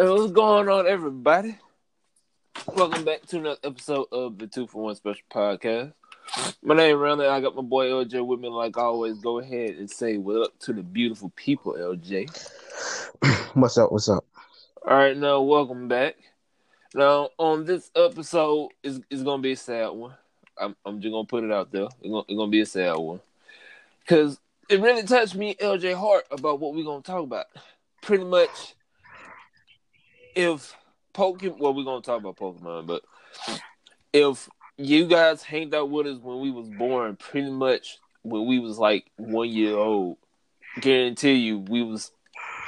Hey, what's going on, everybody? Welcome back to another episode of the Two for One Special Podcast. My name is Randy. I got my boy LJ with me. Like always, go ahead and say what up to the beautiful people, LJ. What's up? What's up? All right, now welcome back. Now on this episode is is gonna be a sad one. I'm I'm just gonna put it out there. It's gonna, it's gonna be a sad one because it really touched me, LJ Hart, about what we're gonna talk about. Pretty much, if Pokemon, well, we're gonna talk about Pokemon, but if you guys hanged out with us when we was born, pretty much when we was like one year old, guarantee you we was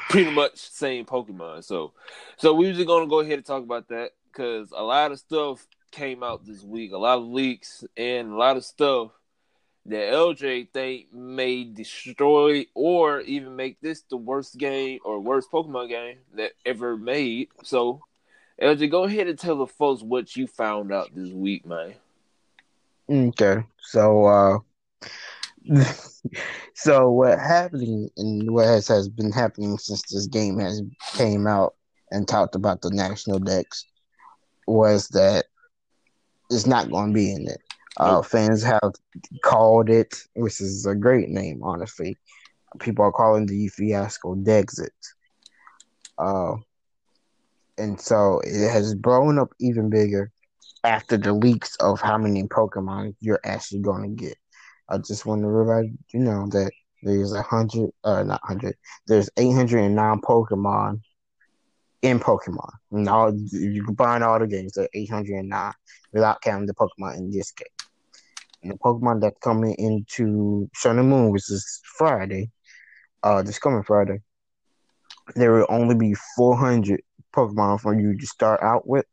pretty much same Pokemon. So, so we was just gonna go ahead and talk about that because a lot of stuff came out this week, a lot of leaks and a lot of stuff that LJ think may destroy or even make this the worst game or worst Pokemon game that ever made. So, LJ, go ahead and tell the folks what you found out this week, man. Okay, so uh, so what happening and what has, has been happening since this game has came out and talked about the national dex was that it's not going to be in it. Uh, fans have called it, which is a great name, honestly. People are calling the fiasco Dexit. Uh, and so it has blown up even bigger after the leaks of how many Pokemon you're actually going to get. I just want to remind you know that there's a hundred, uh, not hundred. There's 809 Pokemon in Pokemon. And all you combine all the games, there are 809 without counting the Pokemon in this game. The Pokemon that's coming into Sun and Moon, which is Friday, uh, this coming Friday, there will only be 400 Pokemon for you to start out with.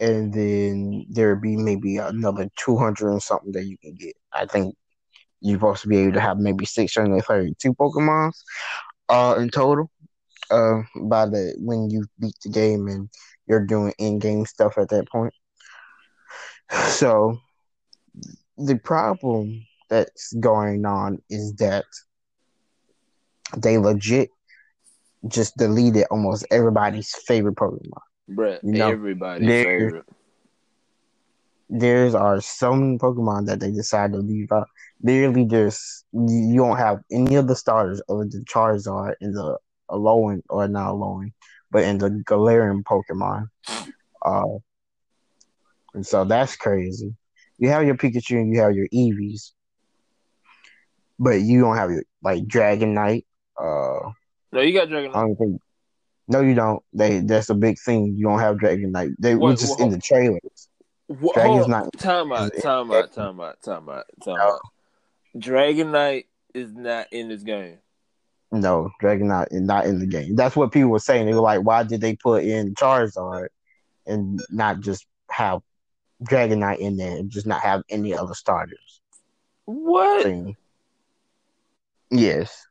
And then there will be maybe another 200 and something that you can get. I think you're supposed to be able to have maybe 632 Pokemon uh, in total uh, by the when you beat the game and you're doing in-game stuff at that point. So the problem that's going on is that they legit just deleted almost everybody's favorite Pokemon. Bruh, No, everybody's there- favorite. There's are so many Pokemon that they decided to leave out. Literally, there's you you don't have any of the starters other than Charizard in the Alolan or not Alolan, but in the Galarian Pokemon. Uh, and so that's crazy. You have your Pikachu and you have your Eevees, but you don't have your like Dragonite. Uh, No, you got Dragon. I don't think. No, you don't. They that's a big thing. You don't have Dragonite. They were just what- in the trailers. Wha- Dragon's not- Time out, time out, time out, time out, time out. Dragonite is not in this game. No, Dragonite is not in the game. That's what people were saying. They were like, why did they put in Charizard and not just have Dragonite in there and just not have any other starters? What? Thing. Yes.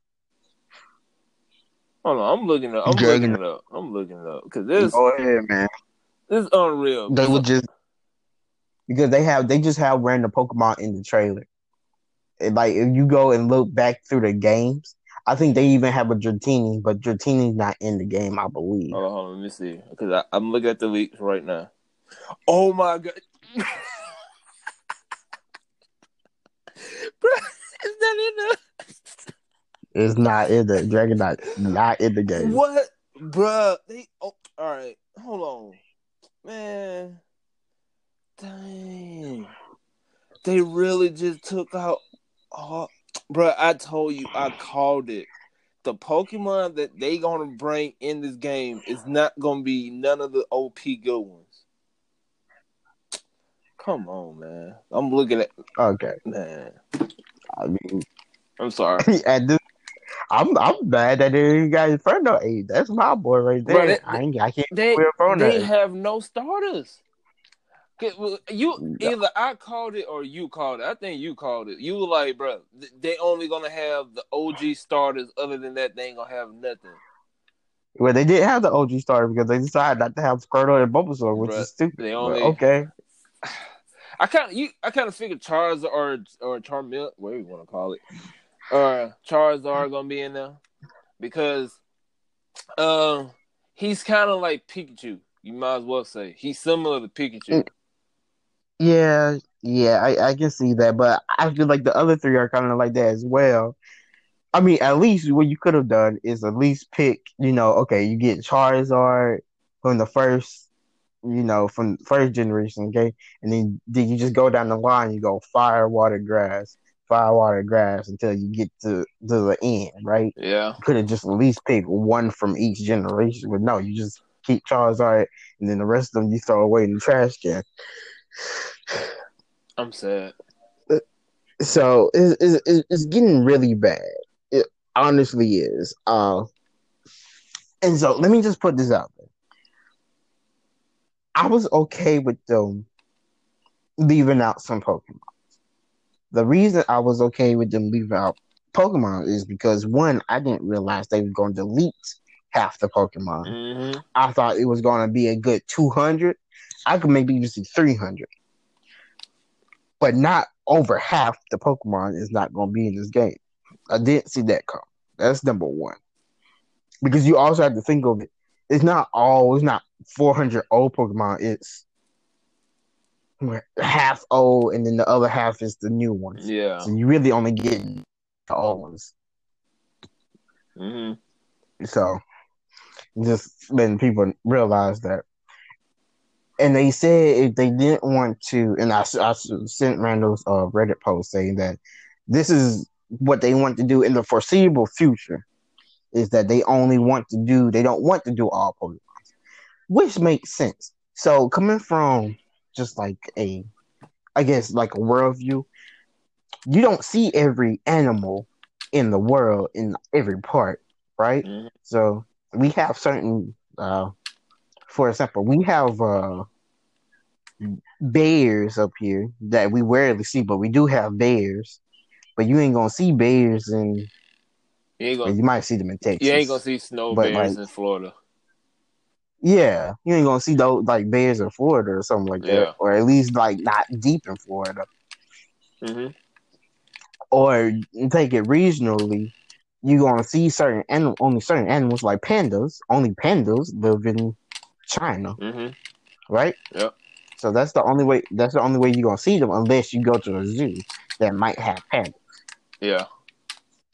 Hold on, I'm looking up. I'm looking it up. I'm looking it up because this Go ahead, man. this is unreal. They would just because they have they just have random Pokemon in the trailer. And, like if you go and look back through the games, I think they even have a Dratini, but Dratini's not in the game, I believe. Hold on, hold on. Let me see because I'm looking at the leaks right now. Oh my god, bro, is that in the It's not in the Dragon Dragonite, not in the game. what, bro? They oh, all right. Hold on, man. Dang, they really just took out. Oh, bro, I told you, I called it. The Pokemon that they gonna bring in this game is not gonna be none of the OP good ones. Come on, man. I'm looking at Okay. man. I mean I'm sorry. at this I'm I'm mad that you guys Infernape. That's my boy right there. Bro, that- I ain't I can't They they have no starters. You either I called it or you called it. I think you called it. You were like, bro, they only gonna have the OG starters. Other than that, they ain't gonna have nothing. well, they didn't have the OG starter because they decided not to have Squirtle and Bulbasaur, which Bruh, is stupid. they only- okay. I kind of you. I kind of figured Charizard or or whatever you want to call it, or Charizard gonna be in there because, um, he's kind of like Pikachu. You might as well say he's similar to Pikachu. Mm. Yeah, yeah, I, I can see that, but I feel like the other three are kind of like that as well. I mean, at least what you could have done is at least pick, you know, okay, you get Charizard from the first, you know, from first generation, okay, and then then you just go down the line, you go fire, water, grass, fire, water, grass until you get to to the end, right? Yeah, Could have just at least picked one from each generation, but no, you just keep Charizard, and then the rest of them you throw away in the trash can. I'm sad. So it's, it's, it's getting really bad. It honestly is. Uh, and so let me just put this out. I was okay with them leaving out some Pokemon. The reason I was okay with them leaving out Pokemon is because one, I didn't realize they were going to delete half the Pokemon. hmm I thought it was going to be a good 200. I could maybe even see 300. But not over half the Pokemon is not going to be in this game. I didn't see that come. That's number one. Because you also have to think of it. It's not all, it's not 400 old Pokemon. It's half old, and then the other half is the new ones. Yeah. So you really only get the old ones. hmm So just letting people realize that. And they said if they didn't want to, and I, I sent Randall's uh, Reddit post saying that this is what they want to do in the foreseeable future is that they only want to do, they don't want to do all Pokemon, which makes sense. So coming from just like a, I guess like a worldview, you don't see every animal in the world in every part, right? Mhm. So we have certain, uh, for example, we have uh, bears up here that we rarely see, but we do have bears. But you ain't gonna see bears in. You ain't gonna you might see them in Texas. you ain't gonna see snow But, bears like- in Florida. Yeah, you ain't gonna see those like bears in Florida or something like that, or at least like not deep in Florida. hmm Or take it regionally, you gonna see certain animal, only certain animals like pandas. Only pandas live in China. hmm right? Yep. So that's the only way. That's the only way you're gonna see them, unless you go to a zoo that might have pandas. Yeah.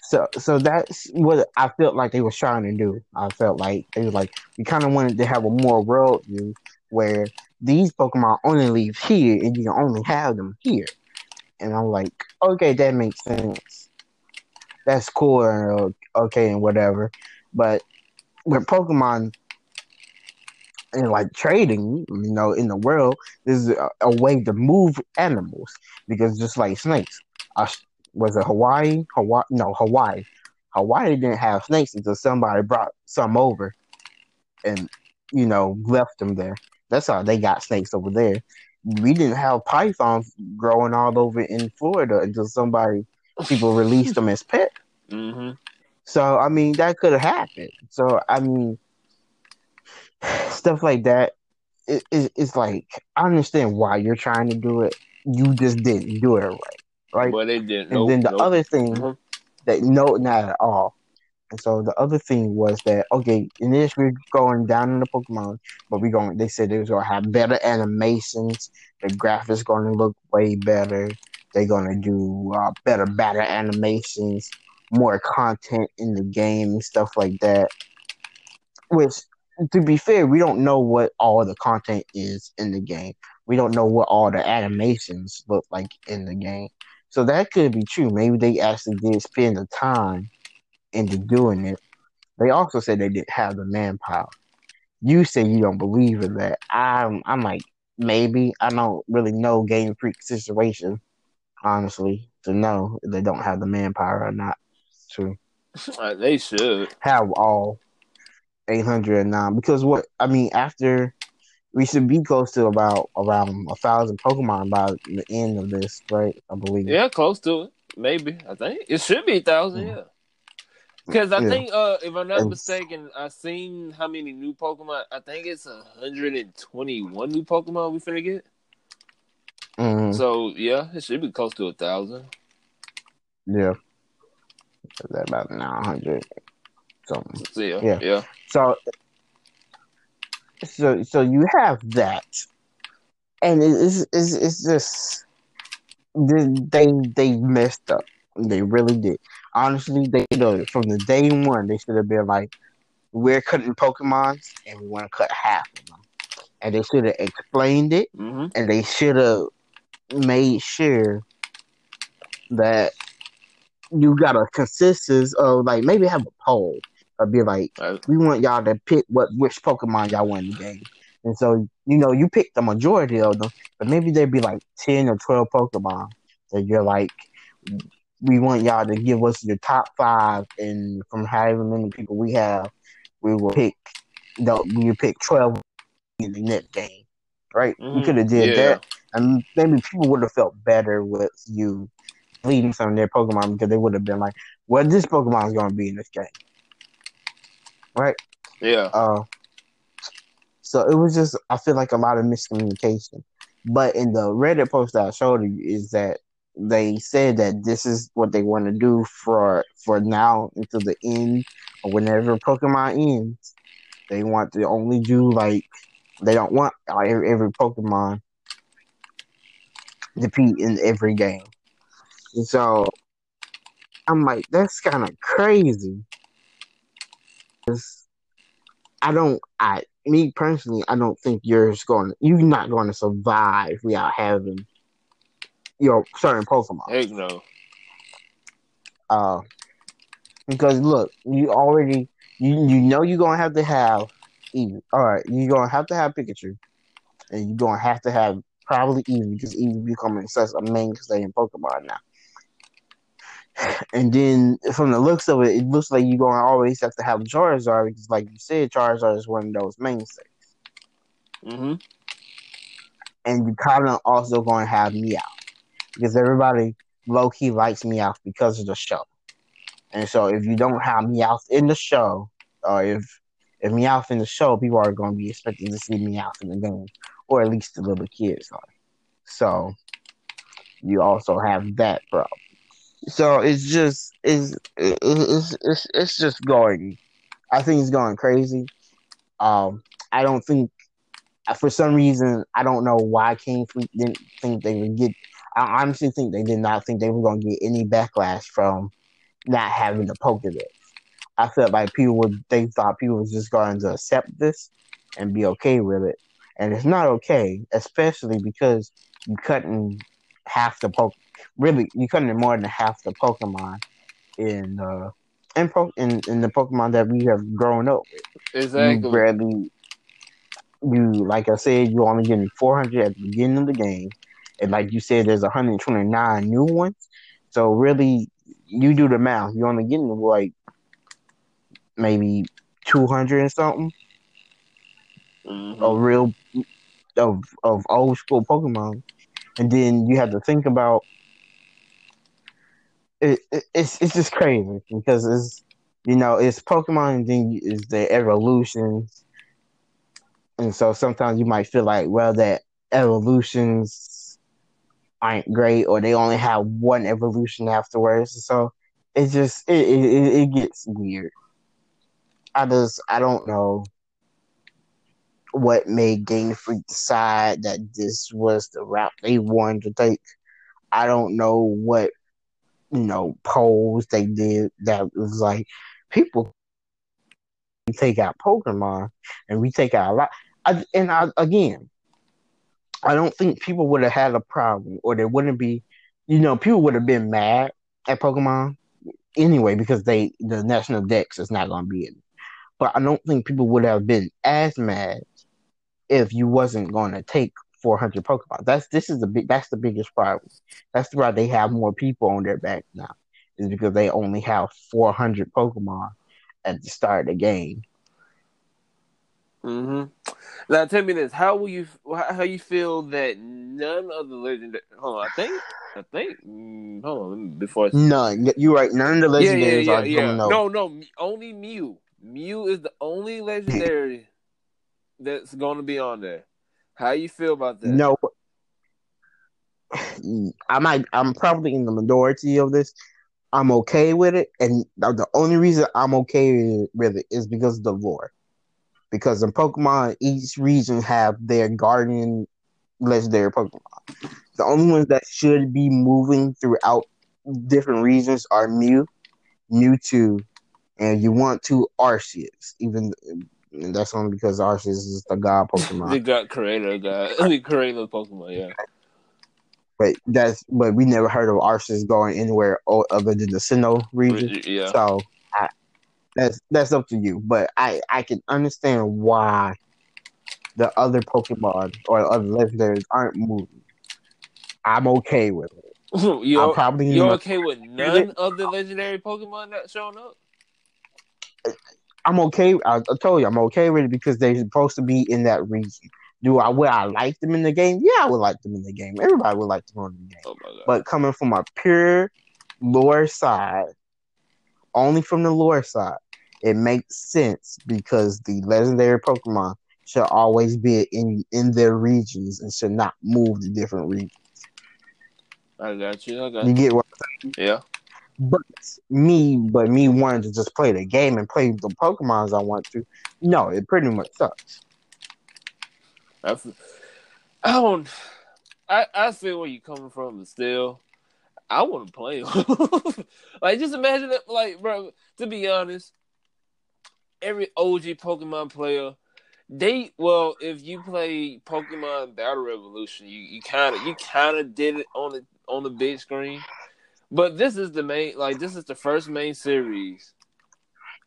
So, so that's what I felt like they were trying to do. I felt like they were like we kind of wanted to have a more world view where these Pokemon only live here and you can only have them here. And I'm like, okay, that makes sense. That's cool and uh, okay and whatever. But with Pokemon and like trading, you know, in the world, there's a, a way to move animals because just like snakes, uh, was it Hawaii? Hawaii? No, Hawaii. Hawaii didn't have snakes until somebody brought some over, and you know left them there. That's how they got snakes over there. We didn't have pythons growing all over in Florida until somebody people released them as pets. hmm So I mean that could have happened. So I mean stuff like that. It, it, it's like I understand why you're trying to do it. You just didn't do it right, right? But they didn't. and Nope, then the nope. other thing Mhm. that no, not at all. And so the other thing was that okay, in this we're going down in the Pokemon, but we going. They said they was gonna have better animations. The graphics going to look way better. They're gonna do uh, better battle animations, more content in the game and stuff like that. Which, to be fair, we don't know what all the content is in the game. We don't know what all the animations look like in the game. So that could be true. Maybe they actually did spend the time into doing it. They also said they didn't have the manpower. You say you don't believe in that. I'm I'm like maybe I don't really know Game Freak situation, honestly, to know if they don't have the manpower or not to Uh, they should. have all 809 because what I mean after we should be close to about around a thousand Pokemon by the end of this, right? I believe. Yeah, close to it. Maybe. I think it should be a thousand. Mm. Yeah. Because I Yeah. think, uh, if I'm not And- mistaken, I seen how many new Pokemon. I think it's 121 new Pokemon we finna get. Mhm. So yeah, it should be close to a thousand. Yeah. Is that about 900 something? So yeah, Yeah. yeah. So, so so you have that, and it's it's it's just they they messed up. They really did. Honestly, they know from the day one they should have been like, we're cutting Pokemons and we want to cut half of them, and they should have explained it, Mm-hmm. and they should have made sure that you got a consensus of like maybe have a poll be like Uh, we want y'all to pick what which Pokemon y'all want in the game. And so, you know, you pick the majority of them, but maybe there'd be like ten or twelve Pokemon that you're like, we want y'all to give us your top five, and from however many people we have, we will pick the we will pick twelve in the next game. Right? We Mhm. could have did Yeah. that, and maybe people would have felt better with you leading some of their Pokemon because they would have been like, "Well, this Pokemon is going to be in this game." Right? yeah. Uh, so it was just I feel like a lot of miscommunication. But in the Reddit post that I showed you is that they said that this is what they want to do for for now until the end or whenever Pokemon ends. They want to only do like they don't want like, every, every Pokemon to be in every game. And so I'm like, that's kind of crazy. I don't. I me personally, I don't think you're going. You're not going to survive without having your certain Pokemon. Heck no. Uh, because look, you already you you know you're gonna have to have Eevee. All right, you're gonna have to have Pikachu, and you're gonna have to have probably Eevee because Eevee becoming such a mainstay in Pokemon now. And then from the looks of it, it looks like you're gonna always have to have Charizard because, like you said, Charizard is one of those mainstays. Mm-hmm. and you're kind of also going to have Meowth because everybody low key likes Meowth because of the show. And so if you don't have Meowth in the show, or if if Meowth in the show, people are going to be expecting to see Meowth in the game, or at least the little kids are. So you also have that problem. So it's just it's it's it's it's just going. I think it's going crazy. Um, I don't think for some reason, I don't know why Game Freak didn't think they would get. I honestly think they did not think they were going to get any backlash from not having the Pokedex. I felt like people would. They thought people was just going to accept this and be okay with it, and it's not okay, especially because you cutting half the poke. Really, you cutting more than half the Pokemon in uh in, po- in in the Pokemon that we have grown up with Exactly. you you like I said, you only getting four hundred at the beginning of the game. And like you said, there's 129 new ones. So really you do the math, you're only getting like maybe two hundred and something Mhm. of real of of old school Pokemon. And then you have to think about it, it it's it's just crazy because it's you know, it's Pokemon and then is the evolutions and so sometimes you might feel like, well, that evolutions aren't great, or they only have one evolution afterwards. So it just it it, it gets weird. I just I don't know what made Game Freak decide that this was the route they wanted to take. I don't know what you know polls they did that was like people take out Pokemon and we take out a lot. I, and I, again, I don't think people would have had a problem, or there wouldn't be, you know, people would have been mad at Pokemon anyway because they the national dex is not going to be in. It. But I don't think people would have been as mad if you wasn't going to take 400 Pokemon. That's this is the big. That's the biggest problem. That's why they have more people on their back now. Is because they only have 400 Pokemon at the start of the game. hmm Now tell me this: How will you how how you feel that none of the legendary? Hold on, I think I think. Mm, hold on, before I None. You're right. None of the yeah, yeah, legendaries yeah, are yeah. No, no, only Mew. Mew is the only legendary that's going to be on there. How you feel about that? No, I might. I'm probably in the minority of this. I'm okay with it, and the the only reason I'm okay with it is because of the lore. because in Pokemon, each region have their guardian legendary Pokemon. The only ones that should be moving throughout different regions are Mew, Mewtwo, and you want to Arceus. Even that's only because Arceus is the god Pokemon. the god creator, god, the creator of Pokemon. Yeah. But that's but we never heard of Arceus going anywhere other than the Sinnoh region. Yeah. So I, that's that's up to you. But I I can understand why the other Pokemon or other legendaries aren't moving. I'm okay with it. you're I'm probably you're okay with none of the legendary Pokemon that showing up? Uh, I'm okay. I, I told you I'm okay with it because they're supposed to be in that region. Do I would I like them in the game? Yeah, I would like them in the game. Everybody would like them in the game. Oh. But coming from a pure lore side, only from the lore side, it makes sense because the legendary Pokemon should always be in in their regions and should not move to different regions. I got you. I got You you. get what? Yeah. But me, but me wanting to just play the game and play the Pokemons I want to, no, it pretty much sucks. I don't. I I feel where you're coming from, but still, I want to play like, just imagine that. Like, bro. To be honest, every OG Pokemon player, they well, if you play Pokemon Battle Revolution, you you kind of you kind of did it on the on the big screen. But this is the main, like this is the first main series,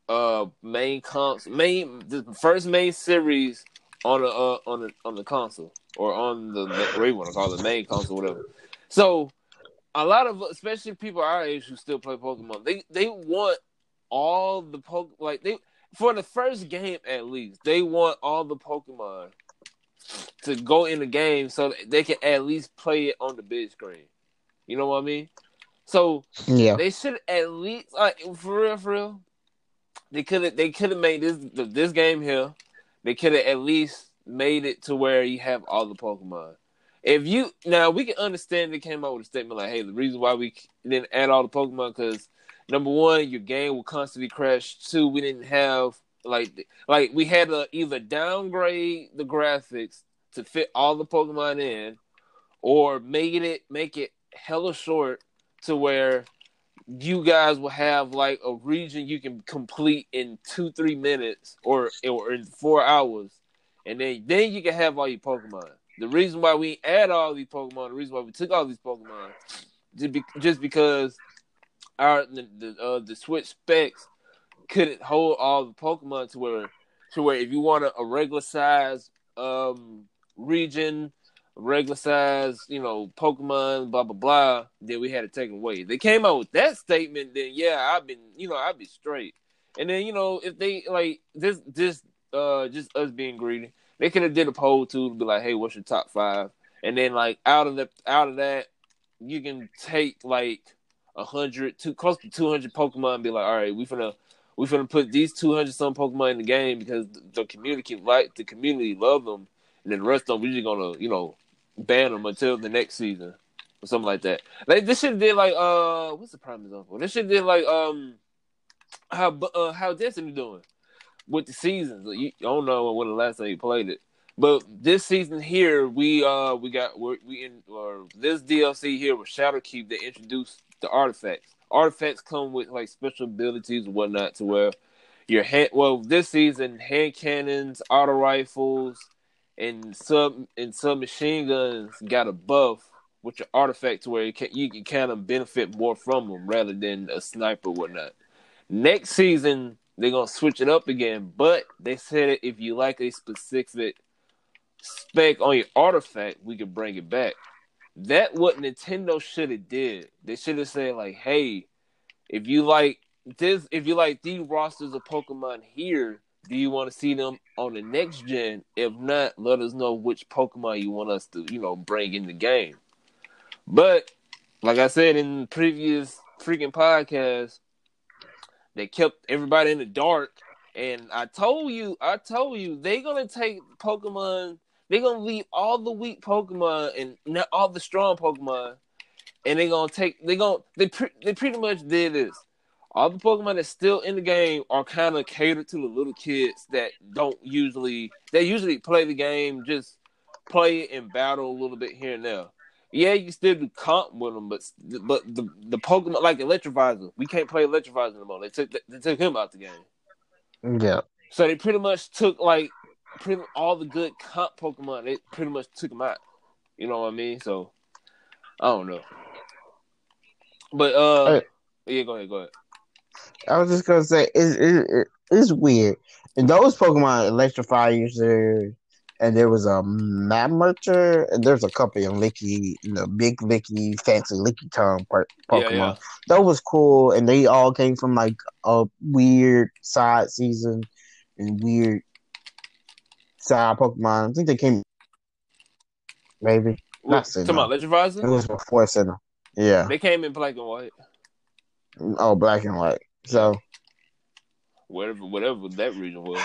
uh, main cons, main the first main series on the uh, on the on the console or on the whatever you want to call it, main console, whatever. So a lot of especially people our age who still play Pokemon, they they want all the poke like they for the first game at least they want all the Pokemon to go in the game so they can at least play it on the big screen. You know what I mean? So Yeah, they should at least like for real, for real. They could have they could have made this this game here. They could have at least made it to where you have all the Pokemon. If you now we can understand they came out with a statement like, "Hey, the reason why we didn't add all the Pokemon because number one, your game will constantly crash. Two, we didn't have like like we had to either downgrade the graphics to fit all the Pokemon in, or made it make it hella short to where you guys will have like a region you can complete in two three minutes or or in four hours, and then then you can have all your Pokemon. The reason why we add all these Pokemon, the reason why we took all these Pokemon, just, be, just because our the the, uh, the Switch specs couldn't hold all the Pokemon to where to where if you want a, a regular size um region regular size, you know, Pokemon, blah blah blah. Then we had to take away. They came out with that statement. Then yeah, I've been, you know, I'd be straight. And then you know, if they like this, this, uh, just us being greedy, they could have did a poll too to be like, hey, what's your top five? And then like out of the out of that, you can take like a hundred, two close to two hundred Pokemon, and be like, all right, we finna. We finna put these two hundred some Pokemon in the game because the community like the community love them, and then the rest of them we just gonna you know ban them until the next season or something like that. Like this shit did like uh what's the prime example? This shit did like um how uh how Destiny doing with the seasons. You, I don't know when the last time you played it, but this season here we uh we got we're, we in or this DLC here with Shadowkeep they introduced the artifacts. Artifacts come with like special abilities and whatnot to where your hand well this season hand cannons, auto rifles, and sub and submachine guns got a buff with your artifact to where you can you can kind of benefit more from them rather than a sniper or whatnot. Next season they're gonna switch it up again, but they said if you like a specific spec on your artifact, we could bring it back. That what Nintendo should have did. They should have said like, hey, if you like this, if you like these rosters of Pokemon here, do you want to see them on the next gen? If not, let us know which Pokemon you want us to, you know, bring in the game. But like I said in previous freaking podcast, they kept everybody in the dark. And I told you, I told you, they're gonna take Pokemon. They're gonna leave all the weak Pokemon and not all the strong Pokemon, and they're gonna take. They're gonna they pre- they pretty much did this. All the Pokemon that's still in the game are kind of catered to the little kids that don't usually they usually play the game just play it and battle a little bit here and there. Yeah, you still do comp with them, but but the the Pokemon like Electivire, we can't play Electivire anymore. They took they took him out the game. Yeah. So they pretty much took like pretty all the good comp Pokemon. They pretty much took them out. You know what I mean? So I don't know. But uh, Hey. yeah, go ahead, go ahead. I was just gonna say it's it, it, it's weird. And those Pokemon Electivire and there was a Mammotor and there's a couple of Licky, you know, big Licky, fancy Licky tongue Pokemon. Yeah, yeah. That was cool, and they all came from like a weird side season and weird side Pokemon. I think they came maybe What, Not talking about Sinnoh. it was before Sinnoh. Yeah. They came in black and white. Oh, black and white. So Whatever, whatever that reason was.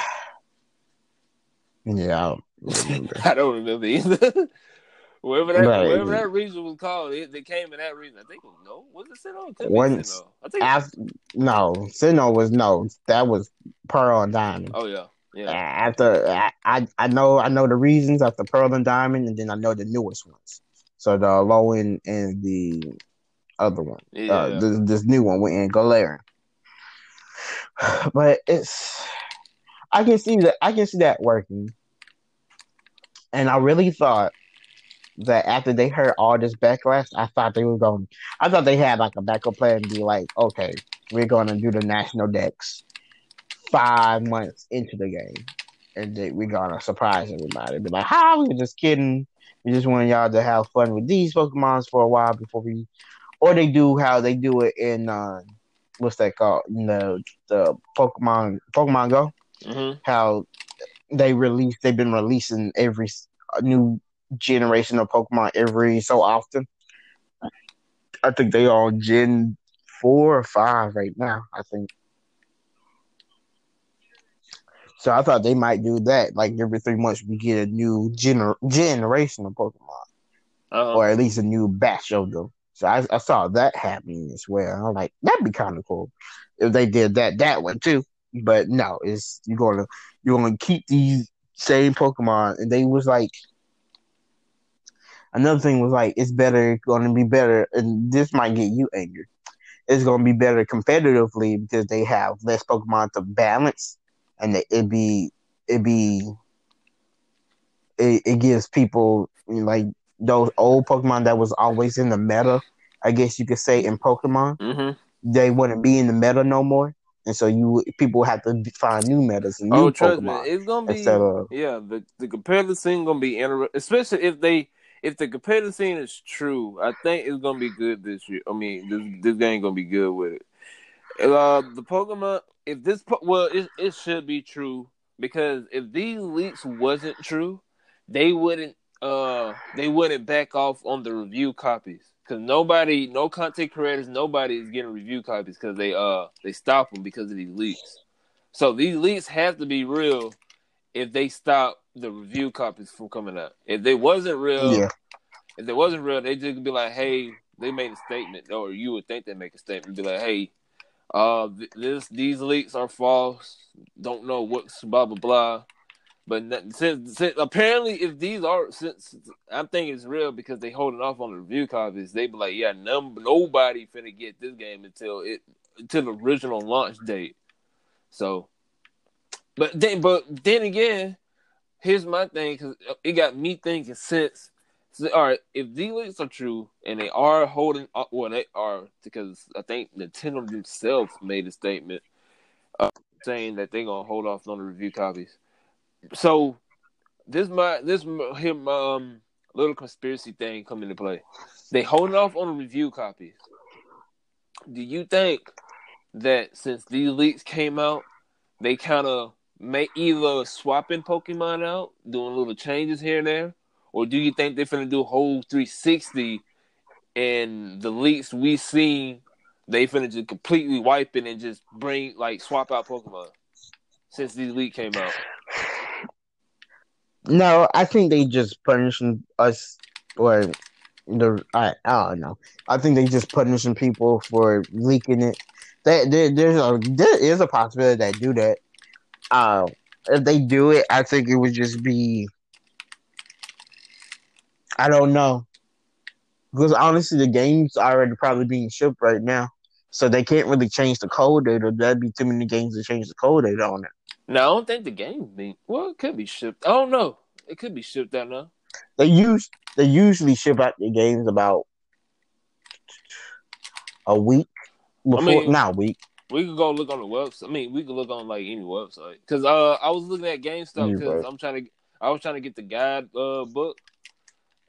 yeah, I don't remember. I don't remember either. whatever that Right. wherever that region was called, it, they came in that reason. I think it was no, was it Sinnoh? It could be Once. I think. After, no, Sinnoh was no. That was Pearl and Diamond. oh yeah, yeah. After I, I, I know, I know the reasons after Pearl and Diamond, and then I know the newest ones. So the Alolan and the other one, Yeah, uh, this, this new one with in Galarian. But it's, I can see that. I can see that working. And I really thought that after they heard all this backlash, I thought they were going. I thought they had like a backup plan and be like, okay, we're going to do the national dex five months into the game, and they, we're gonna surprise everybody. Be like, "How? We're just kidding. We just want y'all to have fun with these Pokemons for a while before we." Or they do how they do it in uh, what's that called? You know, the Pokemon Pokemon Go. hmm How they release? They've been releasing every new generation of Pokemon every so often. I think they are Gen four or five right now. I think. So I thought they might do that. Like every three months, we get a new gener- generation of Pokemon, Uh-huh. or at least a new batch of them. So I, I saw that happening as well. I'm like, that'd be kind of cool if they did that that one too. But no, it's you're gonna you're gonna keep these same Pokemon, and they was like. Another thing was like it's better going to be better, and this might get you angry. It's going to be better competitively because they have less Pokemon to balance, and it it be it'd be it, it gives people like those old Pokemon that was always in the meta. I guess you could say in Pokemon, hmm they wouldn't be in the meta no more, and so you people have to find new metas and new Oh, trust me, Pokemon it's gonna be instead of yeah. The the competitive scene gonna be interesting, especially if they if the competitive scene is true. I think it's gonna be good this year. I mean, this this game gonna be good with it. Uh, the Pokemon, if this po- well, it it should be true because if these leaks wasn't true, they wouldn't uh they wouldn't back off on the review copies because nobody, no content creators, nobody is getting review copies because they uh they stop them because of these leaks. So these leaks have to be real if they stop the review copies from coming out. If they wasn't real, yeah. if they wasn't real, they just be like, hey, they made a statement, or you would think they make a statement, be like, hey, uh, th- this these leaks are false. Don't know what's blah blah blah. But since, since apparently, if these are since I'm thinking it's real because they holding off on the review copies, they be like, yeah, num- nobody finna get this game until it until the original launch date. So, but then, but then again, here's my thing because it got me thinking since. So, all right, if these leaks are true and they are holding, well, they are because I think Nintendo themselves made a statement uh, saying that they're gonna hold off on the review copies. So this my this him um little conspiracy thing come into play. They holding off on the review copies. Do you think that since these leaks came out, they kind of may either swapping Pokemon out, doing little changes here and there, or do you think they're finna do a whole 360 and the leaks we seen, they finna just completely wipe it and just bring like swap out Pokemon since these leaks came out? No, I think they just punishing us or the I I don't know. I think they just punishing people for leaking it there, there's a there is a possibility they do that. Um, if they do it, I think it would just be. I don't know, because honestly, the game's already probably being shipped right now, so they can't really change the code data. That'd be too many games to change the code data on it. No, I don't think the game be. Well, it could be shipped. I don't know. It could be shipped out now. They use they usually ship out the games about a week before, mean- not a week. We could go look on the website. I mean, we could look on like any website. Cause uh, I was looking at GameStop because I'm trying to. I was trying to get the guide uh book.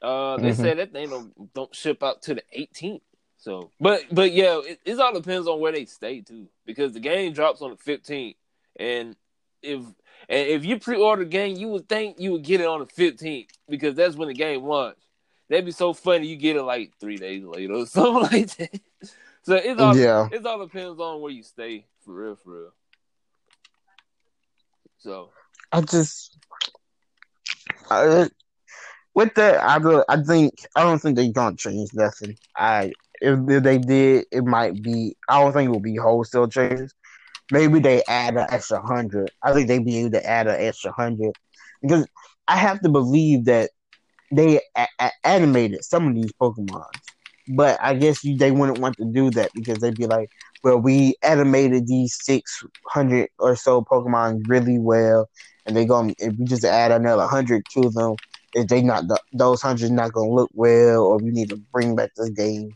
Uh, they Mhm. said that they don't, don't ship out to the 18th. So, but but yeah, it, it all depends on where they stay too. Because the game drops on the 15th, and if and if you pre-order the game, you would think you would get it on the 15th because that's when the game launched. That'd be so funny. You get it like three days later or something like that. So it's all Yeah. it all depends on where you stay for real, for real. So I just I, with that, I do, I think I don't think they're gonna change nothing. I if, if they did, it might be. I don't think it will be wholesale changes. Maybe they add an extra hundred. I think they'd be able to add an extra hundred because I have to believe that they a- a- animated some of these Pokemon. But I guess you, they wouldn't want to do that because they'd be like, "Well, we animated these six hundred or so Pokemon really well, and they going if we just add another hundred to them, if they not th- those hundred not gonna look well, or we need to bring back this game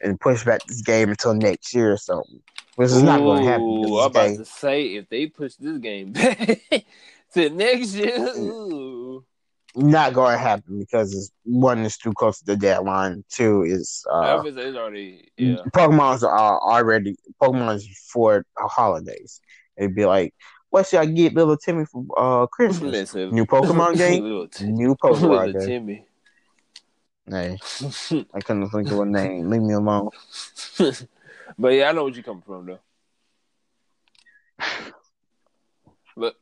and push back this game until next year or something, which is not gonna happen. Ooh, I'm about game, to say if they push this game back to next year, ooh. not gonna happen because it's, one is too close to the deadline. Two is uh, it's already yeah. Pokemon's are already Pokemon's for holidays. It'd be like, what should I get little Timmy for uh Christmas? Listen, New Pokemon game? New Pokemon game. Timmy. Hey, I couldn't think of a name. Leave me alone. But yeah, I know what you're coming from though. But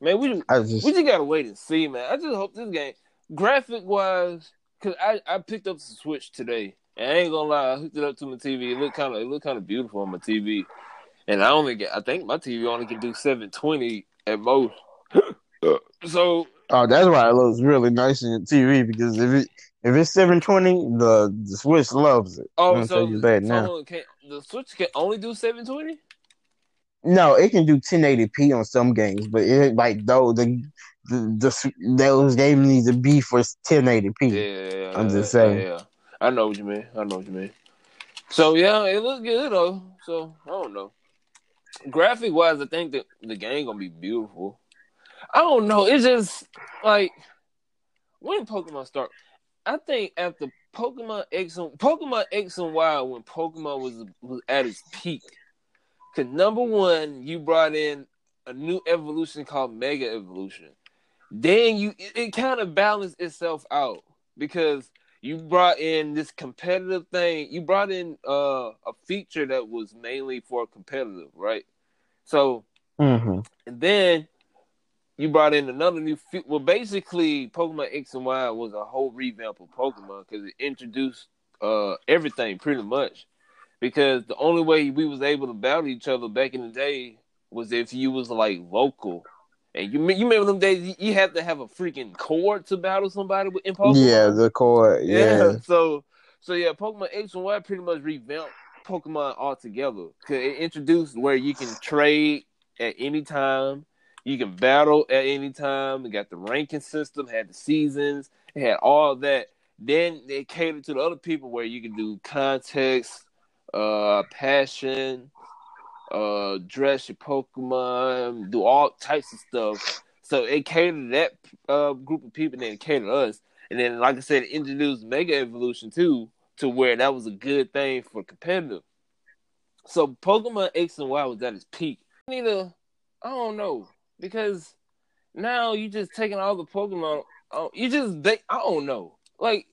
man, we I just we just gotta wait and see, man. I just hope this game, graphic wise, cause I, I picked up the Switch today, and I ain't gonna lie, I hooked it up to my TV. It looked kind of it looked kind of beautiful on my TV, and I only get I think my TV only can do 720 at most. so oh, that's why it looks really nice in the TV because if it if it's seven twenty, the the Switch loves it. Oh, I'm oh, so, tell you that so now. can, the Switch can only do 720. No, it can do 1080p on some games, but it like though the the, the those games need to be for 1080p. Yeah, I'm just saying. Yeah, I know what you mean. I know what you mean. So yeah, it looks good though. So I don't know. Graphic wise, I think that the game gonna be beautiful. I don't know. It's just like when Pokemon start. I think after Pokemon X and Pokemon X and Y, when Pokemon was was at its peak, because number one, you brought in a new evolution called Mega Evolution. Then you it, it kind of balanced itself out because you brought in this competitive thing. You brought in uh, a feature that was mainly for competitive, right? So Mm-hmm. and then you brought in another new. Fe- well, basically, Pokemon X and Y was a whole revamp of Pokemon because it introduced uh, everything pretty much. Because the only way we was able to battle each other back in the day was if you was like local, and you you remember them days you, you had to have a freaking cord to battle somebody with in Pokemon. Yeah, the core. Yeah. So so yeah, Pokemon X and Y pretty much revamped Pokemon altogether. Cause it introduced where you can trade at any time, you can battle at any time. It got the ranking system, had the seasons, it had all that. Then they catered to the other people where you can do context, uh, passion, uh, dress your Pokemon, do all types of stuff. So it catered that uh, group of people, and then it catered us. And then, like I said, it introduced Mega Evolution too, to where that was a good thing for competitive. So Pokemon X and Y was at its peak. Neither, I don't know, because now you just taking all the Pokemon. Oh, you just they, I don't know, like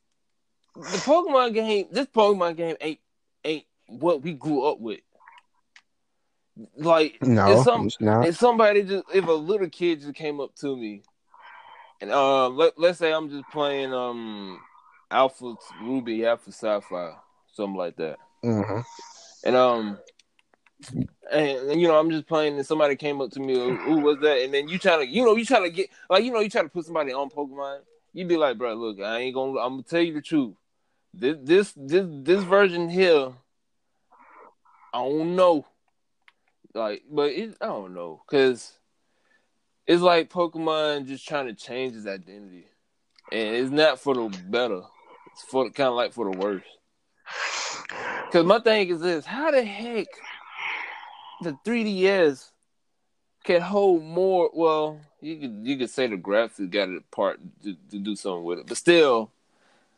the Pokemon game. This Pokemon game ain't ain't what we grew up with. Like No, it's some if somebody just if a little kid just came up to me and uh let, let's say I'm just playing um Alpha Ruby, Alpha Sapphire, something like that. Mm-hmm. And um and, you know I'm just playing, and somebody came up to me, "Who was that?" And then you try to, you know, you try to get like, you know, you try to put somebody on Pokemon. You'd be like, bro, look, I ain't gonna. I'm gonna tell you the truth. This this this this version here, I don't know. Like, but it, I don't know, cause it's like Pokemon just trying to change its identity, and it's not for the better. It's for kind of like for the worse. Cause my thing is this: how the heck the 3DS can hold more? Well, you could you could say the graphics got a part to, to do something with it, but still,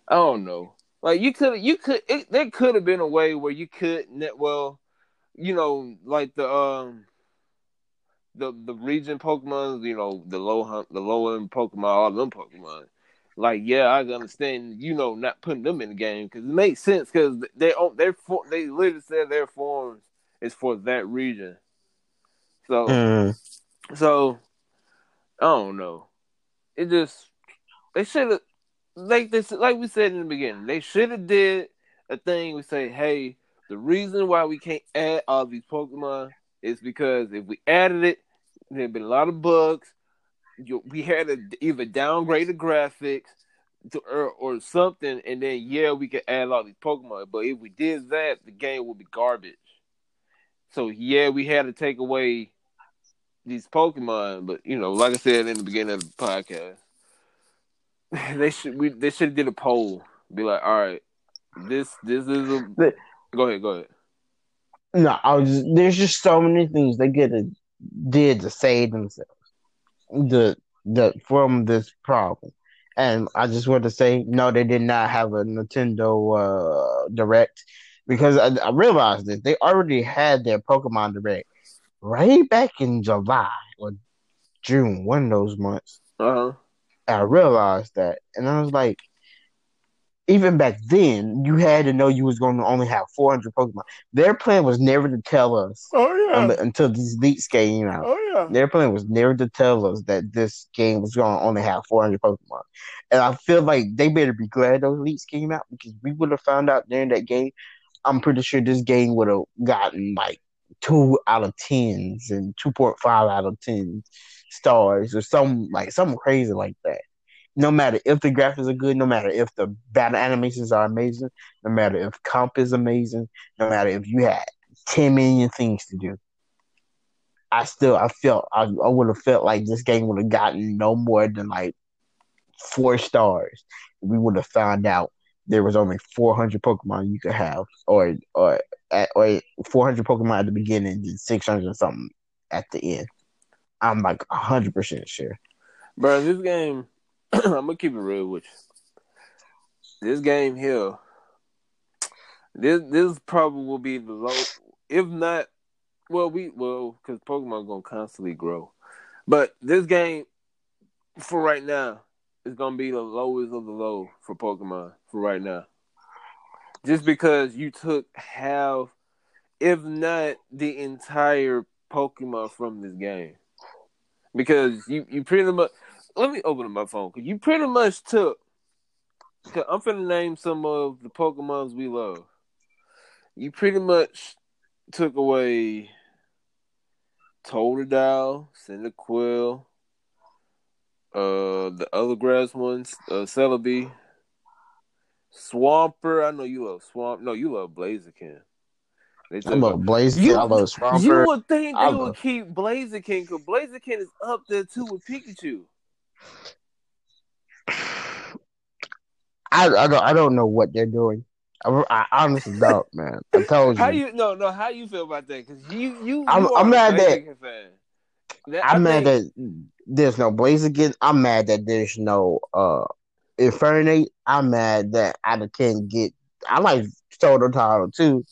I don't know. Like you could you could it, there could have been a way where you could net well, you know, like the um the the region Pokemon, you know, the low the low end Pokemon, all them Pokemon. Like, yeah, I understand, you know, not putting them in the game because it makes sense because they they they literally said their forms is for that region. So, mm. so I don't know. It just they should have like this like we said in the beginning. They should have did a thing. We say, hey, the reason why we can't add all these Pokemon is because if we added it, there'd been a lot of bugs. You, we had to either downgrade the graphics to, or, or something, and then yeah, we could add all these Pokemon. But if we did that, the game would be garbage. So yeah, we had to take away these Pokemon, but you know, like I said in the beginning of the podcast, they should we they should have did a poll. Be like, all right, this this is a. The, go ahead, go ahead. No, I was. Just, there's just so many things they could have did to save themselves the the from this problem. And I just want to say, no, they did not have a Nintendo uh, Direct because I, I realized that they already had their Pokemon Direct right back in July or June, one of those months. Uh-huh. I realized that, and I was like, even back then, you had to know you was going to only have 400 Pokemon. Their plan was never to tell us. Oh yeah. The, until these leaks came out. Oh yeah. Their plan was never to tell us that this game was going to only have 400 Pokemon. And I feel like they better be glad those leaks came out because we would have found out during that game. I'm pretty sure this game would have gotten like two out of tens and 2.5 out of 10 stars or some like something crazy like that no matter if the graphics are good, no matter if the battle animations are amazing, no matter if comp is amazing, no matter if you had 10 million things to do. I still, I felt, I, I would have felt like this game would have gotten no more than like four stars. We would have found out there was only 400 Pokemon you could have, or or or 400 Pokemon at the beginning and 600 or something at the end. I'm like 100% sure. Bro, this game I'm gonna keep it real with you. This game here, this this probably will be the low, if not. Well, we well because Pokemon gonna constantly grow, but this game for right now is gonna be the lowest of the low for Pokemon for right now. Just because you took half, if not the entire Pokemon from this game, because you you pretty much let me open up my phone because you pretty much took. i I'm finna name some of the Pokemons we love. You pretty much took away Totodile, Cyndaquil, uh, the other grass ones, uh, Celebi, Swampert. I know you love Swamp. No, you love Blaziken. They I love Blaziken. You, I love Swampert. You would think they would keep Blaziken because Blaziken is up there too with Pikachu. I, I don't I don't know what they're doing. I, I honestly don't, man. I told you. How you no no? How you feel about that? Because you you, I'm, you I'm mad that, that I'm mad think... that there's no Blaziken. I'm mad that there's no uh Infernape. I'm mad that I can't get. I like Totodile too.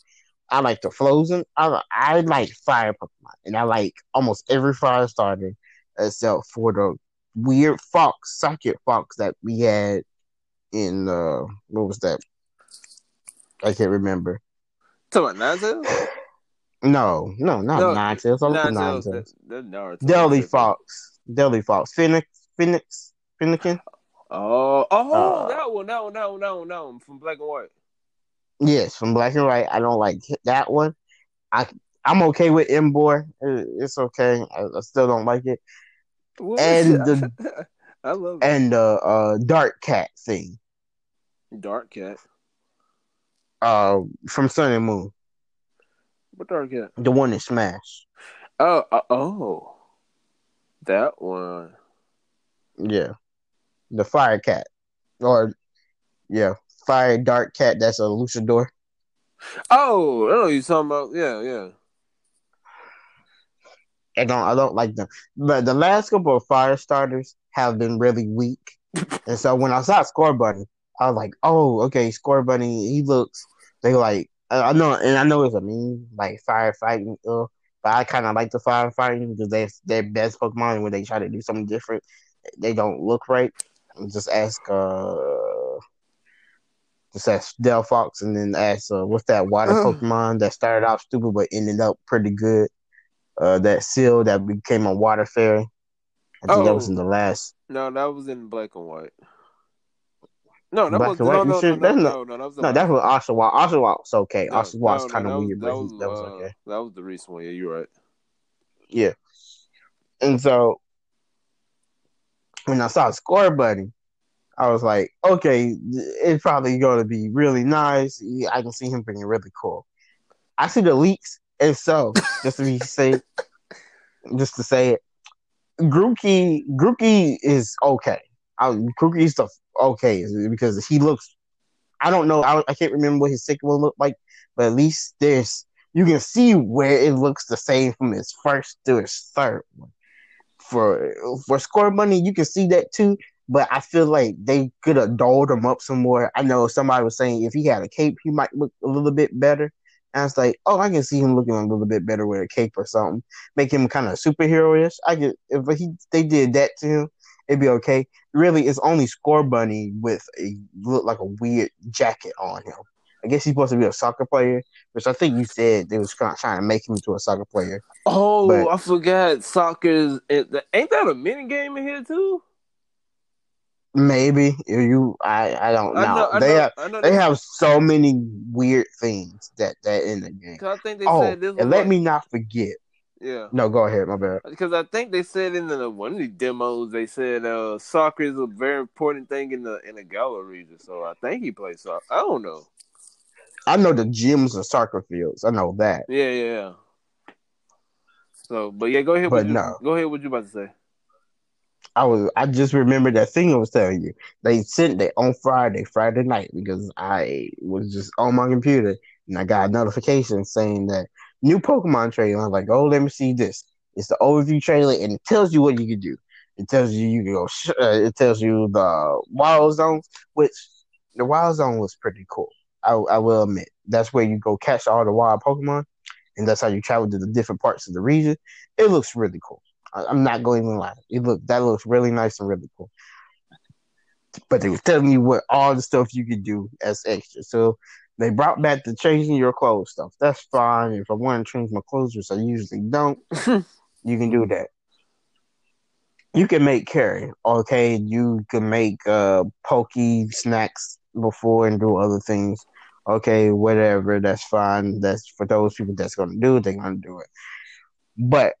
I like the Frozen. I I like Fire Pokemon, and I like almost every Fire starter except for the weird fox, psychic fox that we had in uh what was that? I can't remember. Ninetales? No, no, not no, Ninetales. Ninetales. The, the Deli Fox. Delphox. Phoenix Phoenix Fennekin. Oh, oh, uh, that one, that one, that one, that one, that one from Black and White. Yes, from Black and White. I don't like that one. I I'm okay with Emboar. It's okay. I, I still don't like it. What? And the I love it. and the uh, Dark Cat thing Dark Cat. uh, from Sun and Moon, What Dark Cat? the one that smashed. Oh, uh, oh, that one. Yeah, the Fire Cat, or yeah, Fire Dark Cat. That's a Luchador. Oh, I know you're talking about. Yeah, yeah. I don't I don't like them. But the last couple of fire starters have been really weak. and so when I saw Scorbunny, I was like, oh, okay, Scorbunny, he looks they like I I know and I know it's a meme, like firefighting, uh, but I kinda like the firefighting because they their best Pokemon when they try to do something different, they don't look right. Just ask uh just ask Delphox and then ask uh, what's that water Ugh. Pokemon that started off stupid but ended up pretty good. Uh, that seal that became a water fairy. I think that was Oh. in the last. No, that was in black and white. No, that was no, no, no, no, That's no, that was No, last that was one. Oshawott. Okay. No, no, no, kind of weird, but was, that was uh, okay. That was the recent one. Yeah, you're right. Yeah. And so when I saw Scorbunny, I was like, okay, it's probably going to be really nice. I can see him being really cool. I see the leaks, and so just to be say, just to say it, Grookey, Grookey is okay. I, Grookey's the okay because he looks. I don't know. I, I can't remember what his second one looked like, but at least there's you can see where it looks the same from his first to his third one. For for Scorbunny, you can see that too. But I feel like they could have dolled him up some more. I know somebody was saying if he had a cape, he might look a little bit better. And I was like, oh, I can see him looking a little bit better with a cape or something. Make him kind of superhero-ish. I get if he they did that to him, it'd be okay. Really, it's only Scorbunny with a look like a weird jacket on him. I guess he's supposed to be a soccer player, which I think you said they was trying to make him into a soccer player. Oh, But- I forgot. soccer. ain't that a mini game in here too? Maybe if you, I, I don't know. I know. I they know. have I know they have so many weird things that that in the game. I think they Oh, said this. And let like- me not forget. Yeah. No, go ahead. My bad. Because I think they said in the one of the demos, they said uh, soccer is a very important thing in the in the Galar region. So I think he plays soccer. I don't know. I know the gyms and soccer fields. I know that. Yeah, yeah, yeah. So, but yeah, go ahead. But what you, no. Go ahead. What you about to say? I was I just remembered that thing I was telling you. They sent it on Friday, Friday night, because I was just on my computer and I got a notification saying that new Pokemon trailer. I was like, oh, let me see this. It's the overview trailer and it tells you what you can do. It tells you you can go. Sh- uh, it tells you the wild zone, which the wild zone was pretty cool. I, I will admit that's where you go catch all the wild Pokemon, and that's how you travel to the different parts of the region. It looks really cool. I, I'm not going to lie. It look that looks really nice and really cool. But they were telling you what all the stuff you could do as extra. So they brought back the changing your clothes stuff. That's fine. If I want to change my clothes, which I usually don't, you can do that. You can make curry, okay? You can make uh pokey snacks before and do other things. Okay, whatever, that's fine. That's for those people that's gonna do it, they're gonna do it. But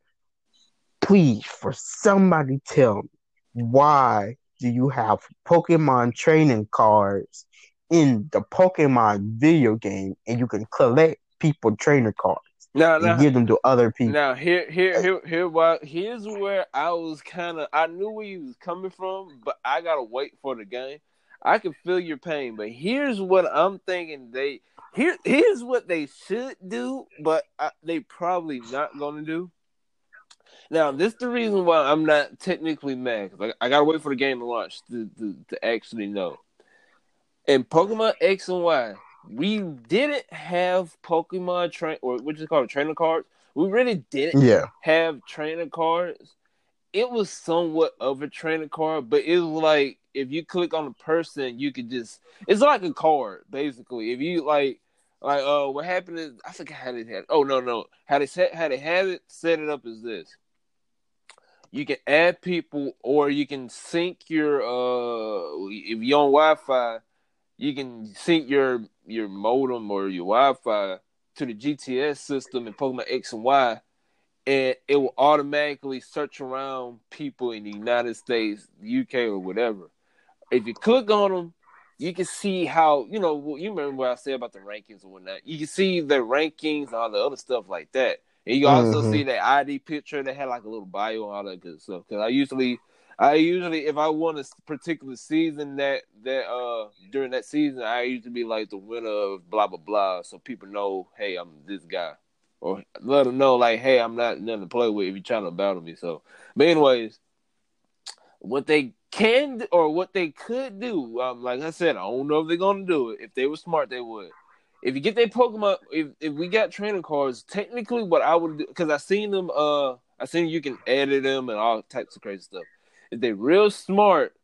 please, for somebody tell me why do you have Pokemon training cards in the Pokemon video game and you can collect people trainer cards Now, now, give them to other people? now, here, here, here, here. Why? Here's where I was kind of. I knew where you was coming from, but I gotta wait for the game. I can feel your pain, but here's what I'm thinking. They here, here's what they should do, but I, they probably not gonna do. Now, this is the reason why I'm not technically mad. 'cause I, I gotta wait for the game to launch to, to, to actually know. In Pokemon X and Y, we didn't have Pokemon train or which is called trainer cards. We really didn't Yeah, have trainer cards. It was somewhat of a trainer card, but it was like if you click on a person, you could just it's like a card basically. If you like like uh what happened is I forgot how they had oh no no how they set how they had it set it up is this. You can add people or you can sync your uh if you're on Wi Fi, you can sync your your modem or your Wi Fi to the GTS system in Pokemon X and Y, and it will automatically search around people in the United States, UK, or whatever. If you click on them, you can see how you know. You remember what I said about the rankings and whatnot. You can see the rankings and all the other stuff like that. And you also Mhm. see that ID picture that had like a little bio and all that good stuff. Because I usually, I usually, if I want a particular season that that uh during that season, I usually be like the winner of blah blah blah, so people know, hey, I'm this guy, or let them know like, hey, I'm not nothing to play with if you're trying to battle me. So, but anyways, what they can or what they could do, um, like I said, I don't know if they're gonna do it. If they were smart, they would. If you get their Pokemon, if if we got training cards, technically, what I would do, because I seen them, uh, I seen you can edit them and all types of crazy stuff. If they're real smart,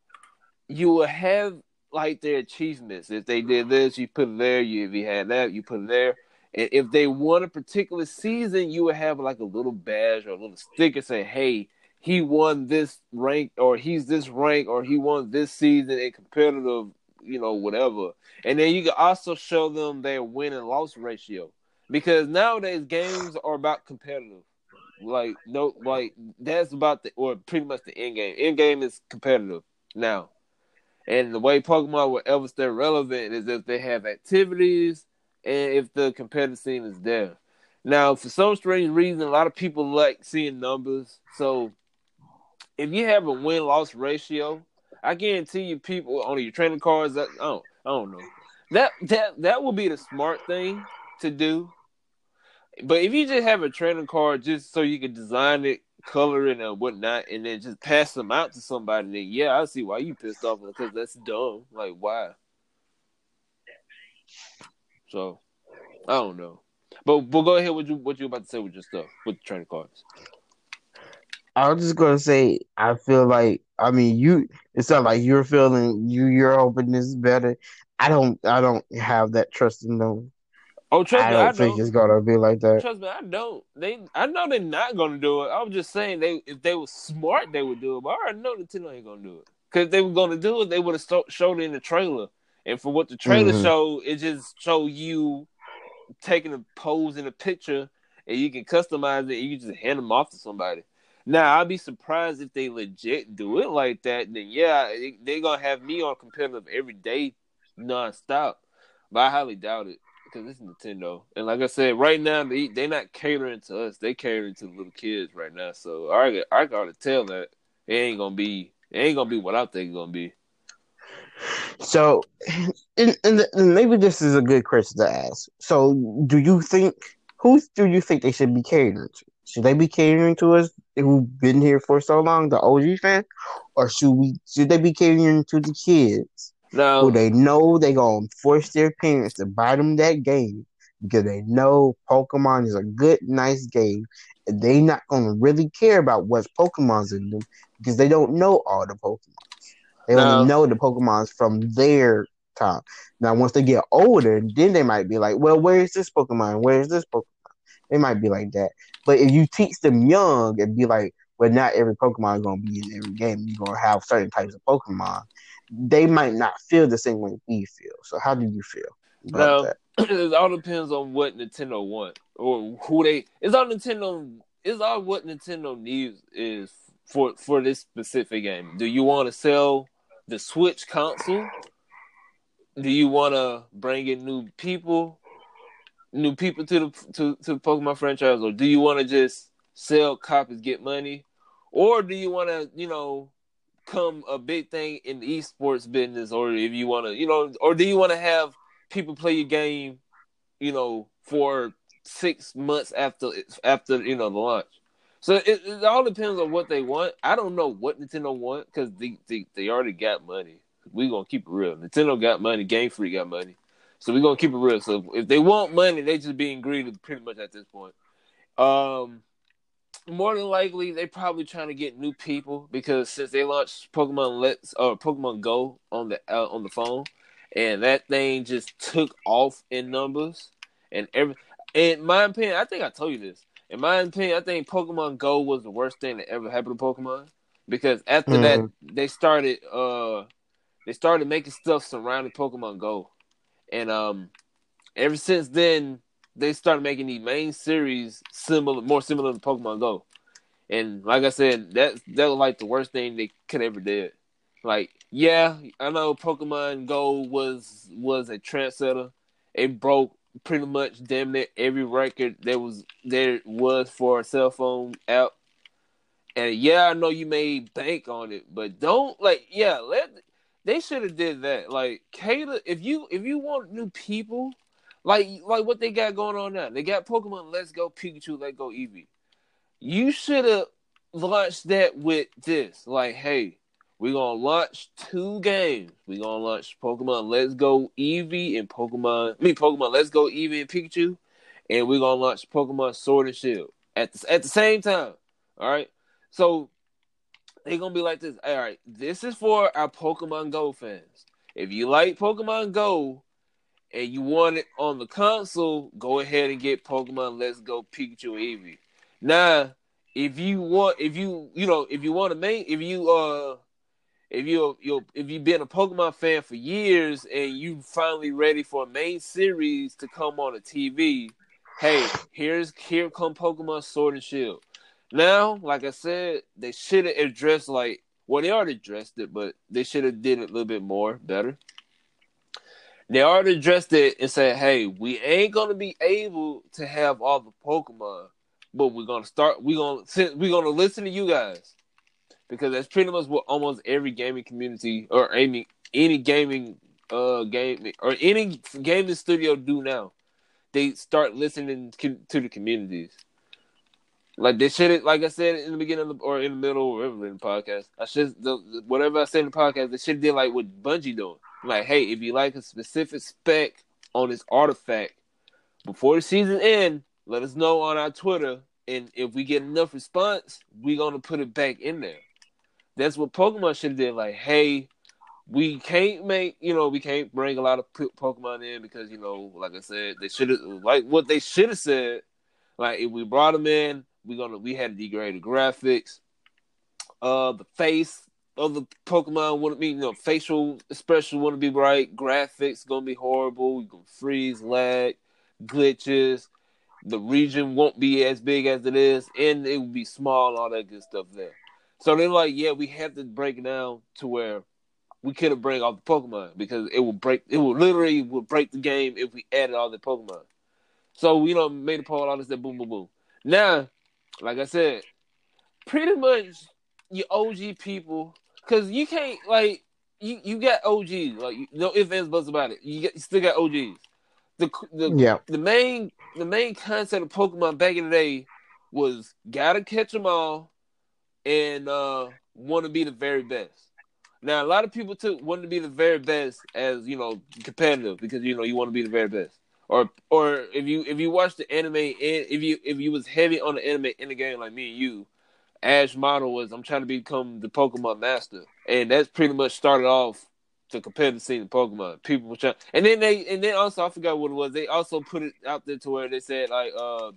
you will have like their achievements. If they did this, you put it there. You if you had that, you put it there. And if they won a particular season, you would have like a little badge or a little sticker saying, "Hey, he won this rank, or he's this rank, or he won this season in competitive, you know, whatever." And then you can also show them their win and loss ratio because nowadays games are about competitive. Like no, like that's about the or pretty much the end game. End game is competitive now. And the way Pokemon will ever stay relevant is if they have activities and if the competitive scene is there. Now, for some strange reason, a lot of people like seeing numbers. So, if you have a win loss ratio, I guarantee you, people on your training cards. That I don't, I don't know. That that that would be the smart thing to do. But if you just have a training card just so you can design it, color it, and whatnot, and then just pass them out to somebody, then yeah, I see why you pissed off because that's dumb. Like why? So I don't know. But but go ahead. What you what you about to say with your stuff with the training cards? I was just gonna say, I feel like, I mean, you. It's not like you're feeling you. You're this is better. I don't. I don't have that trust in them. Oh, trust I me, don't I think don't. it's gonna be like that. Trust me, I don't. They, I know they're not gonna do it. I'm just saying they, if they were smart, they would do it. But I already know Nintendo ain't gonna do it because they were gonna do it. They would have showed it in the trailer, and for what the trailer Mhm. showed, it just showed you taking a pose in a picture, and you can customize it. and You can just hand them off to somebody. Now I'd be surprised if they legit do it like that. Then yeah, they- they're gonna have me on competitive every day, nonstop. But I highly doubt it because it's Nintendo. And like I said, right now they they not catering to us. They catering to the little kids right now. So I I gotta tell that it ain't gonna be it ain't gonna be what I think it's gonna be. So, and, and, and maybe this is a good question to ask. So, do you think who do you think they should be catering to? Should they be catering to us who've been here for so long, the OG fan, or should we? Should they be catering to the kids Now who they know they gonna force their parents to buy them that game because they know Pokemon is a good, nice game, and they not gonna really care about what Pokemon's in them because they don't know all the Pokemon. They No. only know the Pokemons from their time. Now, once they get older, then they might be like, "Well, where is this Pokemon? Where is this Pokemon?" They might be like that. But if you teach them young and be like, "Well, not every Pokemon is gonna be in every game. You're gonna have certain types of Pokemon," they might not feel the same way we feel. So, how do you feel about No. that? it all depends on what Nintendo want or who they. It's all Nintendo. It's all what Nintendo needs is for for this specific game. Do you want to sell the Switch console? Do you want to bring in new people, new people to the to to the Pokemon franchise, or do you want to just sell copies, get money, or do you want to you know come a big thing in the esports business, or if you want to you know, or do you want to have people play your game, you know, for six months after after you know the launch. So it, it all depends on what they want. I don't know what Nintendo want because they, they they already got money. We gonna keep it real. Nintendo got money. Game Freak got money. So we gonna keep it real. So if they want money, they just being greedy pretty much at this point. Um, more than likely they probably trying to get new people because since they launched Pokemon Let's or Pokemon Go on the uh, on the phone, and that thing just took off in numbers and every. In my opinion, I think I told you this. In my opinion, I think Pokemon Go was the worst thing that ever happened to Pokemon because after that they started uh they started making stuff surrounding Pokemon Go, and um ever since then they started making the main series similar, more similar to Pokemon Go. And like I said, that that was like the worst thing they could ever did. Like, yeah, I know Pokemon Go was was a trendsetter. It broke pretty much damn near every record there was there was for a cell phone app. And yeah, I know you made bank on it, but don't like yeah, let they should have did that. Like cater if you if you want new people, like like what they got going on now. They got Pokemon Let's Go Pikachu, Let's Go Eevee. You should have launched that with this. Like, hey, we're gonna launch two games. We're gonna launch Pokemon Let's Go Eevee and Pokemon I mean Pokemon Let's Go Eevee and Pikachu. And we're gonna launch Pokemon Sword and Shield at the, at the same time. All right. So they're gonna be like this. All right, this is for our Pokemon Go fans. If you like Pokemon Go and you want it on the console, go ahead and get Pokemon Let's Go Pikachu Eevee. Now, if you want, if you you know, if you want to make, if you uh, if you you if you've been a Pokemon fan for years and you finally ready for a main series to come on a TV, hey, here's here come Pokemon Sword and Shield. Now, like I said, they should have addressed like well, they already addressed it, but they should have did it a little bit more better. They already addressed it and said, "Hey, we ain't gonna be able to have all the Pokemon, but we're gonna start. We're gonna we're gonna listen to you guys because that's pretty much what almost every gaming community or any any gaming uh game or any gaming studio do now. They start listening to the communities." Like they should, like I said in the beginning the, or in the middle or whatever in the podcast. I should the, whatever I said in the podcast. They should did like what Bungie doing. Like, hey, if you like a specific spec on this artifact before the season end, let us know on our Twitter, and if we get enough response, we gonna put it back in there. That's what Pokemon should have did. Like, hey, we can't make you know we can't bring a lot of Pokemon in because you know, like I said, they should have like what they should have said. Like, if we brought them in we gonna we had to degrade the graphics. Uh, the face of the Pokemon wouldn't be, you know, facial expression wouldn't be right. Graphics gonna be horrible. You gonna freeze, lag, glitches. The region won't be as big as it is, and it would be small. All that good stuff there. So they're like, yeah, we have to break it down to where we couldn't bring all the Pokemon because it will break. It will literally will break the game if we added all the Pokemon. So we you know, made a poll, all this, that, boom, boom, boom. Now like I said, pretty much your OG people, because you can't like you you got OGs like no ifs ands buts about it. You, get, you still got OGs. The the yeah. the main the main concept of Pokemon back in the day was gotta catch them all and uh want to be the very best. Now a lot of people took want to be the very best as you know competitive because you know you want to be the very best or or if you if you watch the anime if you if you was heavy on the anime in the game like me and you, Ash model was I'm trying to become the Pokemon master, and that's pretty much started off to compare the competitive scene in Pokemon. People were trying, and then they and then also I forgot what it was. They also put it out there to where they said like uh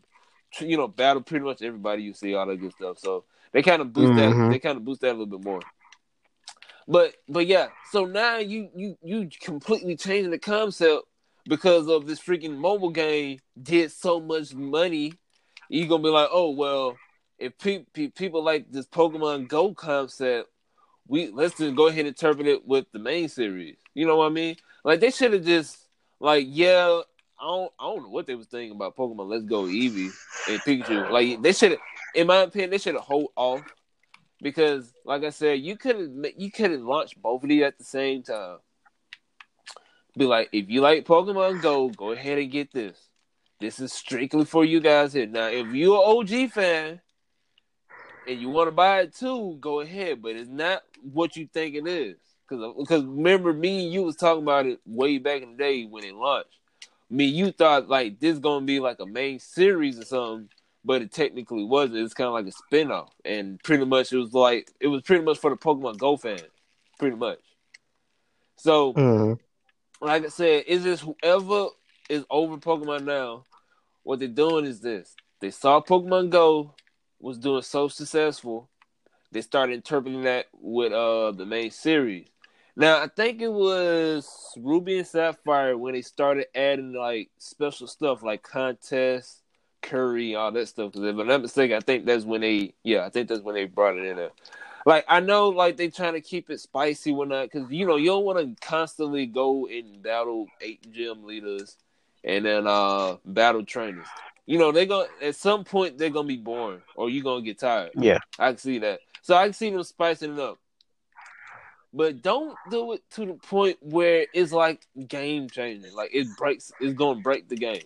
you know battle pretty much everybody you see all that good stuff. So they kind of boost mm-hmm. that they kind of boost that a little bit more. But but yeah, so now you you you completely changing the concept because of this freaking mobile game did so much money, you're gonna be like, oh well, if pe- pe- people like this Pokemon Go concept, we let's just go ahead and interpret it with the main series. You know what I mean? Like they should have just like yeah. I don't, I don't know what they was thinking about Pokemon Let's Go Eevee and Pikachu. Like they should, in my opinion, they should have hold off because, like I said, you could have you could have launched both of these at the same time be like, if you like Pokemon Go, go ahead and get this. This is strictly for you guys here. Now, if you're an OG fan and you want to buy it too, go ahead. But it's not what you think it is. Because because remember, me and you was talking about it way back in the day when it launched. Me, you thought like this gonna be like a main series or something, but it technically wasn't. It's kind of like a spinoff, and pretty much it was like it was pretty much for the Pokemon Go fans, pretty much. So mm-hmm like I said, is this whoever is over Pokemon now? What they're doing is this: they saw Pokemon Go was doing so successful, they started interpreting that with uh the main series. Now I think it was Ruby and Sapphire when they started adding like special stuff like contests, curry, all that stuff. Because if I'm not mistaken, I think that's when they yeah, I think that's when they brought it in there. Like I know, like they trying to keep it spicy, whatnot, because you know you don't want to constantly go and battle eight gym leaders and then uh battle trainers. You know they're gonna at some point they're gonna be boring or you're gonna get tired. Yeah. I can see that. So I can see them spicing it up. But don't do it to the point where it's like game changing. Like it breaks it's gonna break the game.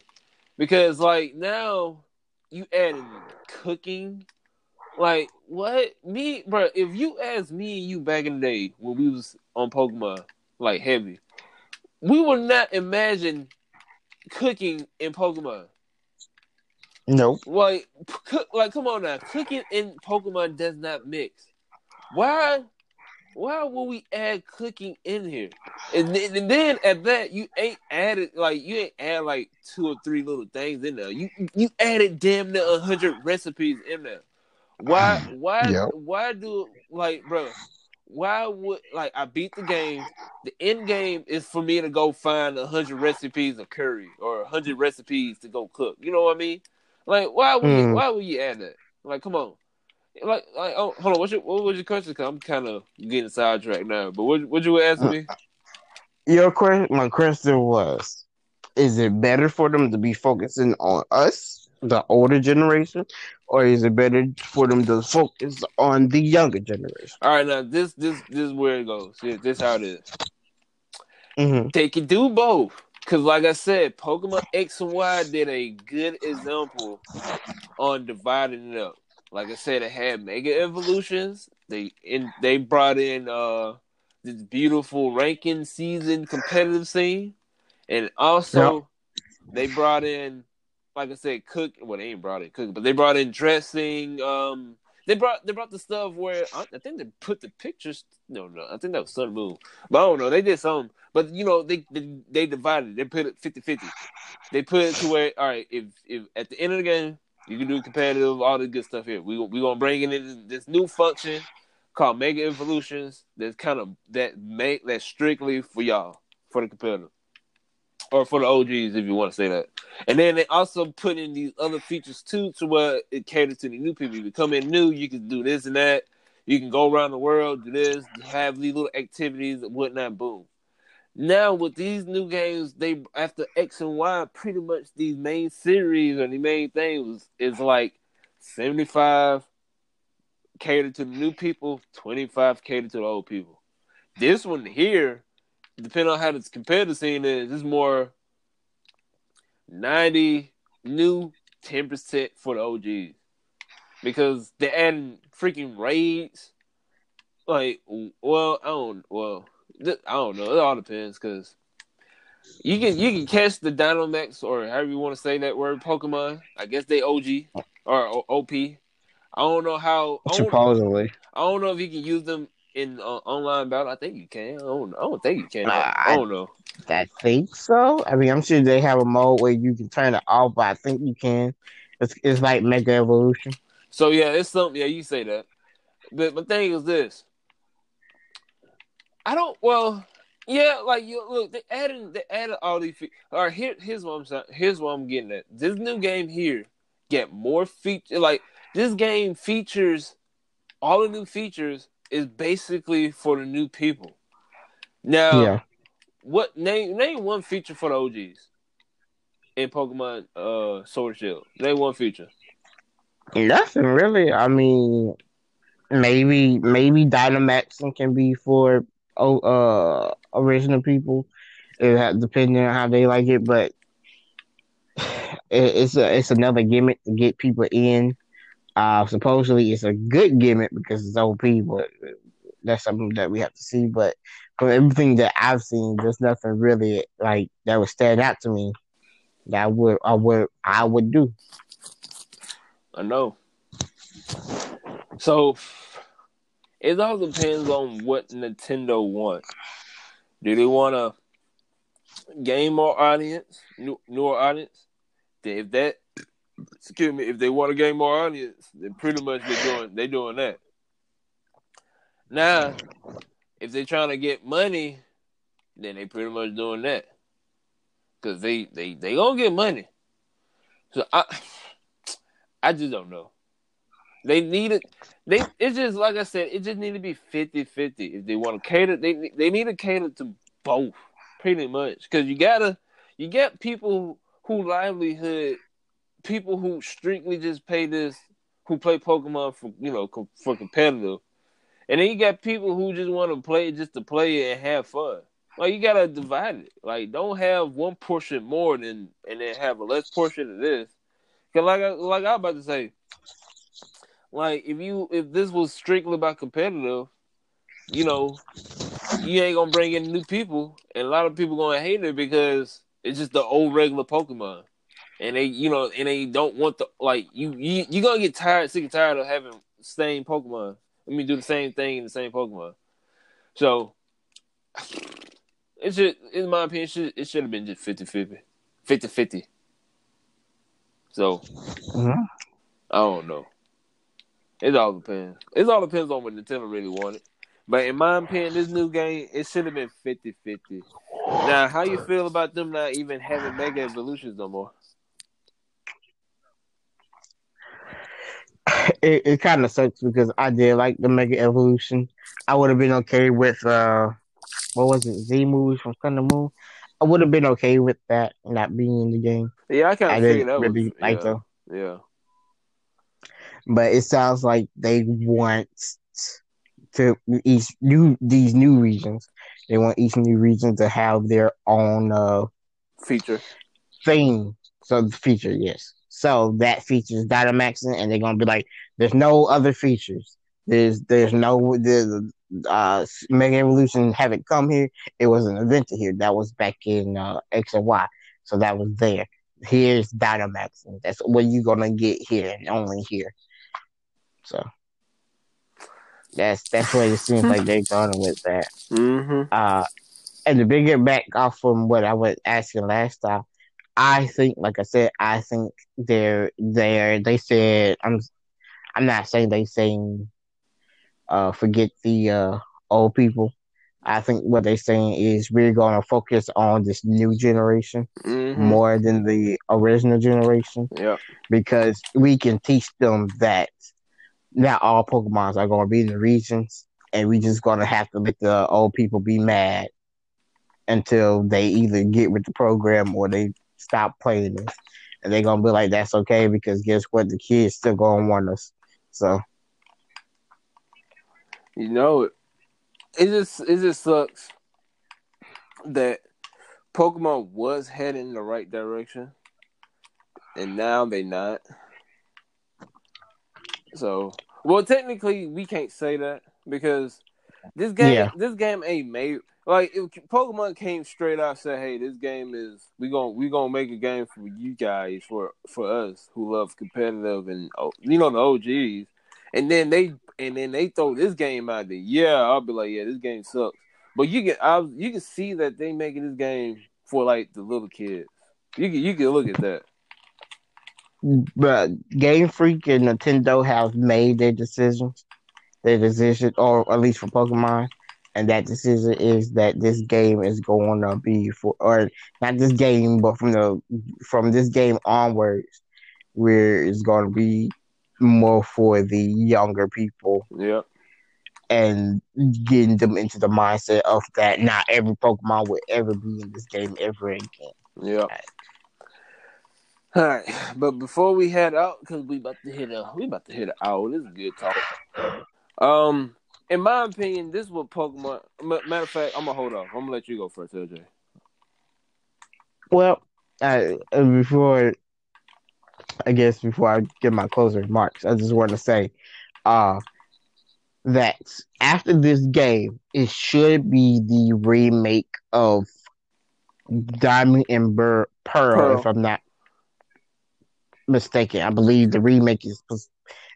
Because like now you adding cooking. Like what? Me bro, if you ask me and you back in the day when we was on Pokemon, like heavy, we would not imagine cooking in Pokemon. Nope. Like, cook, like, come on now. Cooking in Pokemon does not mix. Why? Why would we add cooking in here? And, then- and then at that, you ain't added like you ain't add like two or three little things in there. You you added damn near a hundred recipes in there. Why? Why? Yep. Why do like, bro? Why would like I beat the game? The end game is for me to go find a hundred recipes of curry or a hundred recipes to go cook. You know what I mean? Like, why would you, Mm. why would you add that? Like, come on. Like, like, oh, hold on. What's your what was your question? Cause I'm kind of getting sidetracked now. But what what you ask me? Your question, my question was: Is it better for them to be focusing on us, the older generation, or is it better for them to focus on the younger generation? All right, now this this this is where it goes. Yeah, this how it is. Mm-hmm. They can do both. Cause like I said, Pokemon X and Y did a good example on dividing it up. Like I said, it had Mega Evolutions. They in they brought in uh this beautiful ranking season competitive scene, and also they brought in, like I said, cook. Well, they ain't brought in cooking, but they brought in dressing. Um, they brought they brought the stuff where I, I think they put the pictures. No, no, I think that was Sun Moon. But I don't know. They did something. But you know, they they, they divided. They put it 50-50. They put it to where all right, if if at the end of the game you can do competitive, all the good stuff here. We we gonna bring in this new function called Mega Evolutions. That's kind of that make that strictly for y'all for the competitive or for the OGs if you want to say that. And then they also put in these other features too, to where it caters to the new people. If you come in new, you can do this and that. You can go around the world, do this, have these little activities and whatnot. Boom. Now with these new games, they after X and Y, pretty much these main series or the main things is like seventy five catered to the new people, twenty five catered to the old people. This one here, depending on how this competitive scene is, it's more ninety new, ten percent for the OGs because they're adding freaking raids. Like, well, I don't, well, I don't know. It all depends because you can you can catch the Dynamax or however you want to say that word Pokemon. I guess they OG or OP. I don't know how. I don't, Supposedly, I don't know if you can use them in uh, online battle. I think you can. I don't. I don't think you can. Nah, I, I don't know. I think so. I mean, I'm sure they have a mode where you can turn it off, but I think you can. It's it's like Mega Evolution. So yeah, it's something. Yeah, you say that. But my thing is this. I don't. Well, yeah, like you look. They added. They added all these. Fe- all right, here, here's what I'm saying. Here's what I'm getting at. This new game here get more feature. Like this game features all the new features is basically for the new people. Now, yeah, what name name one feature for the OGs in Pokemon uh Sword Shield? Name one feature. nothing really. I mean, maybe maybe Dynamaxing can be for oh uh original people, it ha- depending on how they like it. But it, it's a it's another gimmick to get people in. Uh, supposedly it's a good gimmick because it's OP, but that's something that we have to see. But from everything that I've seen, there's nothing really like that would stand out to me that I would I would I would do. I know. So it all depends on what Nintendo wants. Do they want to gain more audience, new, newer audience? If that, excuse me, if they want to gain more audience, then pretty much they're doing they doing that. Now, if they're trying to get money, then they pretty much doing that. Cause they they they gonna get money. So I I just don't know. They need it. They it's just like I said. It just need to be 50-50. If they want to cater, they they need to cater to both, pretty much. Because you gotta you get people who livelihood, people who strictly just pay this, who play Pokemon for you know for competitive, and then you got people who just want to play just to play it and have fun. Like you gotta divide it. Like don't have one portion more than and then have a less portion of this. Cause like I, like I was about to say, like if you if this was strictly about competitive, you know, you ain't gonna bring in new people, and a lot of people gonna hate it because it's just the old regular Pokemon, and they you know and they don't want the like you you you gonna get tired sick and tired of having same Pokemon. Let me do the same thing in the same Pokemon. So it should, in my opinion, it should, it should have been just 50-50. 50-50. So Mm-hmm. I don't know. It all depends. It all depends on what Nintendo really wanted. But in my opinion, this new game, it should have been 50-50. Now, how you feel about them not even having Mega Evolutions no more? It, it kind of sucks because I did like the Mega Evolution. I would have been okay with uh, what was it, Z moves from Sun and Moon. I would have been okay with that not being in the game. Yeah, I kind of figured that really was like yeah, them, yeah. but it sounds like they want to each new these new regions. They want each new region to have their own uh Feature. thing. So the feature, yes. So that features Dynamaxing, and they're gonna be like, "There's no other features. There's there's no the uh Mega Evolution haven't come here. It was an event here. That was back in uh, X and Y. So that was there. Here's Dynamaxing. That's what you're gonna get here and only here. So that's that's what it seems like they're going with that. Mm-hmm. Uh, and to bring it back off from what I was asking last time, I think, like I said, I think they're they're they said I'm I'm not saying they saying uh forget the uh old people. I think what they're saying is we're gonna focus on this new generation Mm-hmm. more than the original generation Yep. because we can teach them that not all Pokemons are going to be in the regions, and we just going to have to let the old people be mad until they either get with the program or they stop playing this. And they're to be like, that's okay because guess what? The kids still to want us. So, You know it. It just it just sucks that Pokemon was heading in the right direction, and now they not. So, well, technically, we can't say that because this game, Yeah. this game ain't made like if Pokemon came straight out and said, "Hey, this game is we gonna we gonna make a game for you guys for for us who love competitive and oh, you know the OGs," and then they and then they throw this game out there. Yeah, I'll be like, "Yeah, this game sucks," but you can I you can see that they making this game for like the little kids. You can you can look at that. but Game Freak and Nintendo have made their decisions, their decision, or at least for Pokemon. And that decision is that this game is going to be for, or not this game, but from the from this game onwards, where it's going to be more for the younger people Yeah. and getting them into the mindset of that not every Pokemon will ever be in this game ever again. Yeah. All right, but before we head out, because we about to hit a we about to hit an hour. This is good talk. Um, in my opinion, this is what Pokemon. Matter of fact, I'm gonna hold off. I'm gonna let you go first, LJ. Well, uh, uh, before I guess before I give my closing remarks, I just want to say, uh, that after this game, it should be the remake of Diamond and Bur- Pearl, Pearl. if I'm not mistaken. I believe the remake is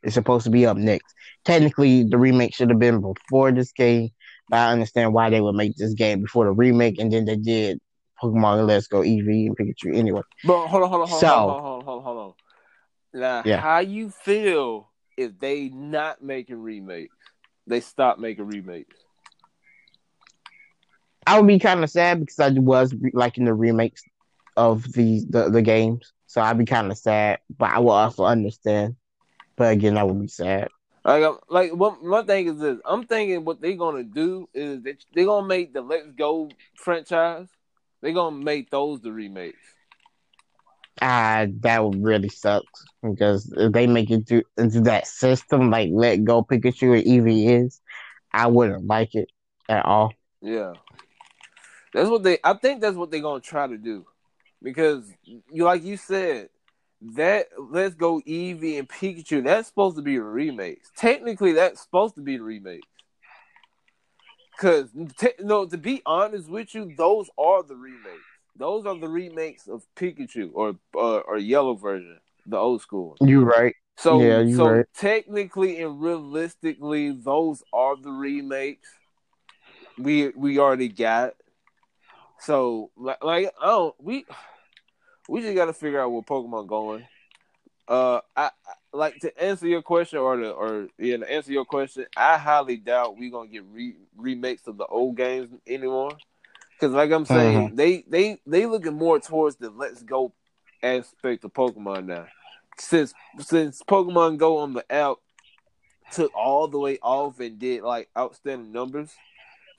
is supposed to be up next. Technically, the remake should have been before this game, but I understand why they would make this game before the remake, and then they did Pokemon Let's Go Eevee and Pikachu anyway. But hold on, hold on, hold So- on, hold on, hold on, hold on. Now, Yeah. how you feel if they not making remakes? They stop making remakes. I would be kind of sad because I was liking the remakes of the the, the games, so I'd be kind of sad. But I will also understand. But again, that would be sad. Like, I'm- like one, my thing is this. I'm thinking what they're gonna do is that they're gonna make the Let's Go franchise. They're gonna make those the remakes. Ah, that would really suck because if they make it to, into that system, like Let Go Pikachu or Eevee is, I wouldn't like it at all. Yeah, that's what they. I think that's what they're gonna try to do, because you like you said that Let's Go Eevee and Pikachu. That's supposed to be remakes. Technically, that's supposed to be the remakes. Cause te- no, to be honest with you, those are the remakes. Those are the remakes of Pikachu or uh, or yellow version, the old school. You right? So, Yeah, you so right. technically and realistically, those are the remakes we we already got. So, like, like don't we we just got to figure out where Pokemon going. Uh, I, I like to answer your question or to or yeah to answer your question. I highly doubt we gonna get re- remakes of the old games anymore. Because like I'm saying, they they they looking more towards the Let's Go aspect of Pokemon now since since Pokemon Go on the app took all the way off and did like outstanding numbers,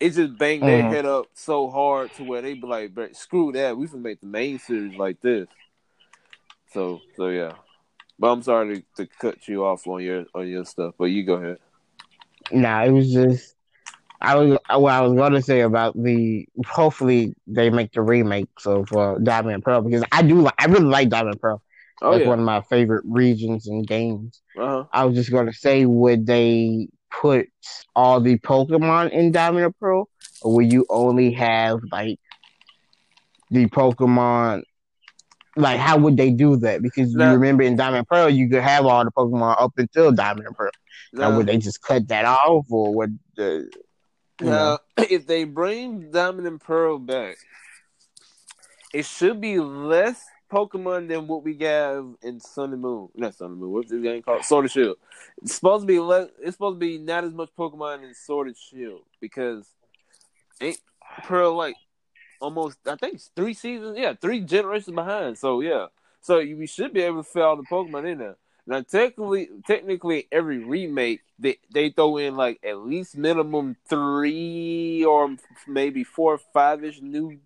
it just banged their Mhm. head up so hard to where they be like, "Bruh, screw that, we can make the main series like this. So so yeah. But I'm sorry to, to cut you off on your on your stuff, but you go ahead. Nah, it was just I was what I was going to say about the. Hopefully, they make the remakes of uh, Diamond and Pearl because I do. Like, I really like Diamond and Pearl. Oh That's yeah. one of my favorite regions and games. Uh-huh. I was just going to say, would they put all the Pokemon in Diamond and Pearl, or will you only have like the Pokemon? Like, how would they do that? Because Now- you remember in Diamond and Pearl, you could have all the Pokemon up until Diamond and Pearl. Now, Now, would they just cut that off, or would the you know? now, if they bring Diamond and Pearl back, it should be less Pokemon than what we have in Sun and Moon. Not Sun and Moon. What's this game called? Sword and Shield. It's supposed to be. It's supposed to be not as much Pokemon in Sword and Shield because ain't Pearl like almost? I think three seasons. Yeah, three generations behind. So yeah, so we should be able to fit all the Pokemon in there. Now, technically, technically, every remake they they throw in like at least minimum three or maybe four or five ish new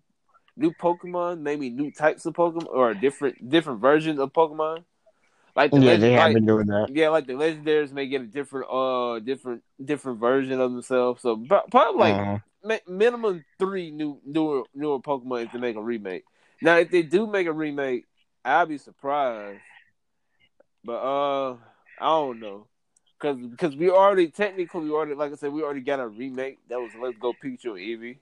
new Pokemon, maybe new types of Pokemon or different different versions of Pokemon. Like the Yeah, they have like- been doing that. yeah, like the legendaries may get a different uh different different version of themselves. So probably like Mhm. mi- minimum three new newer newer Pokemon if they make a remake. Now, if they do make a remake, I'll be surprised. But uh, I don't know, cause because we already technically we already like I said we already got a remake that was Let's Go Pikachu and Eevee.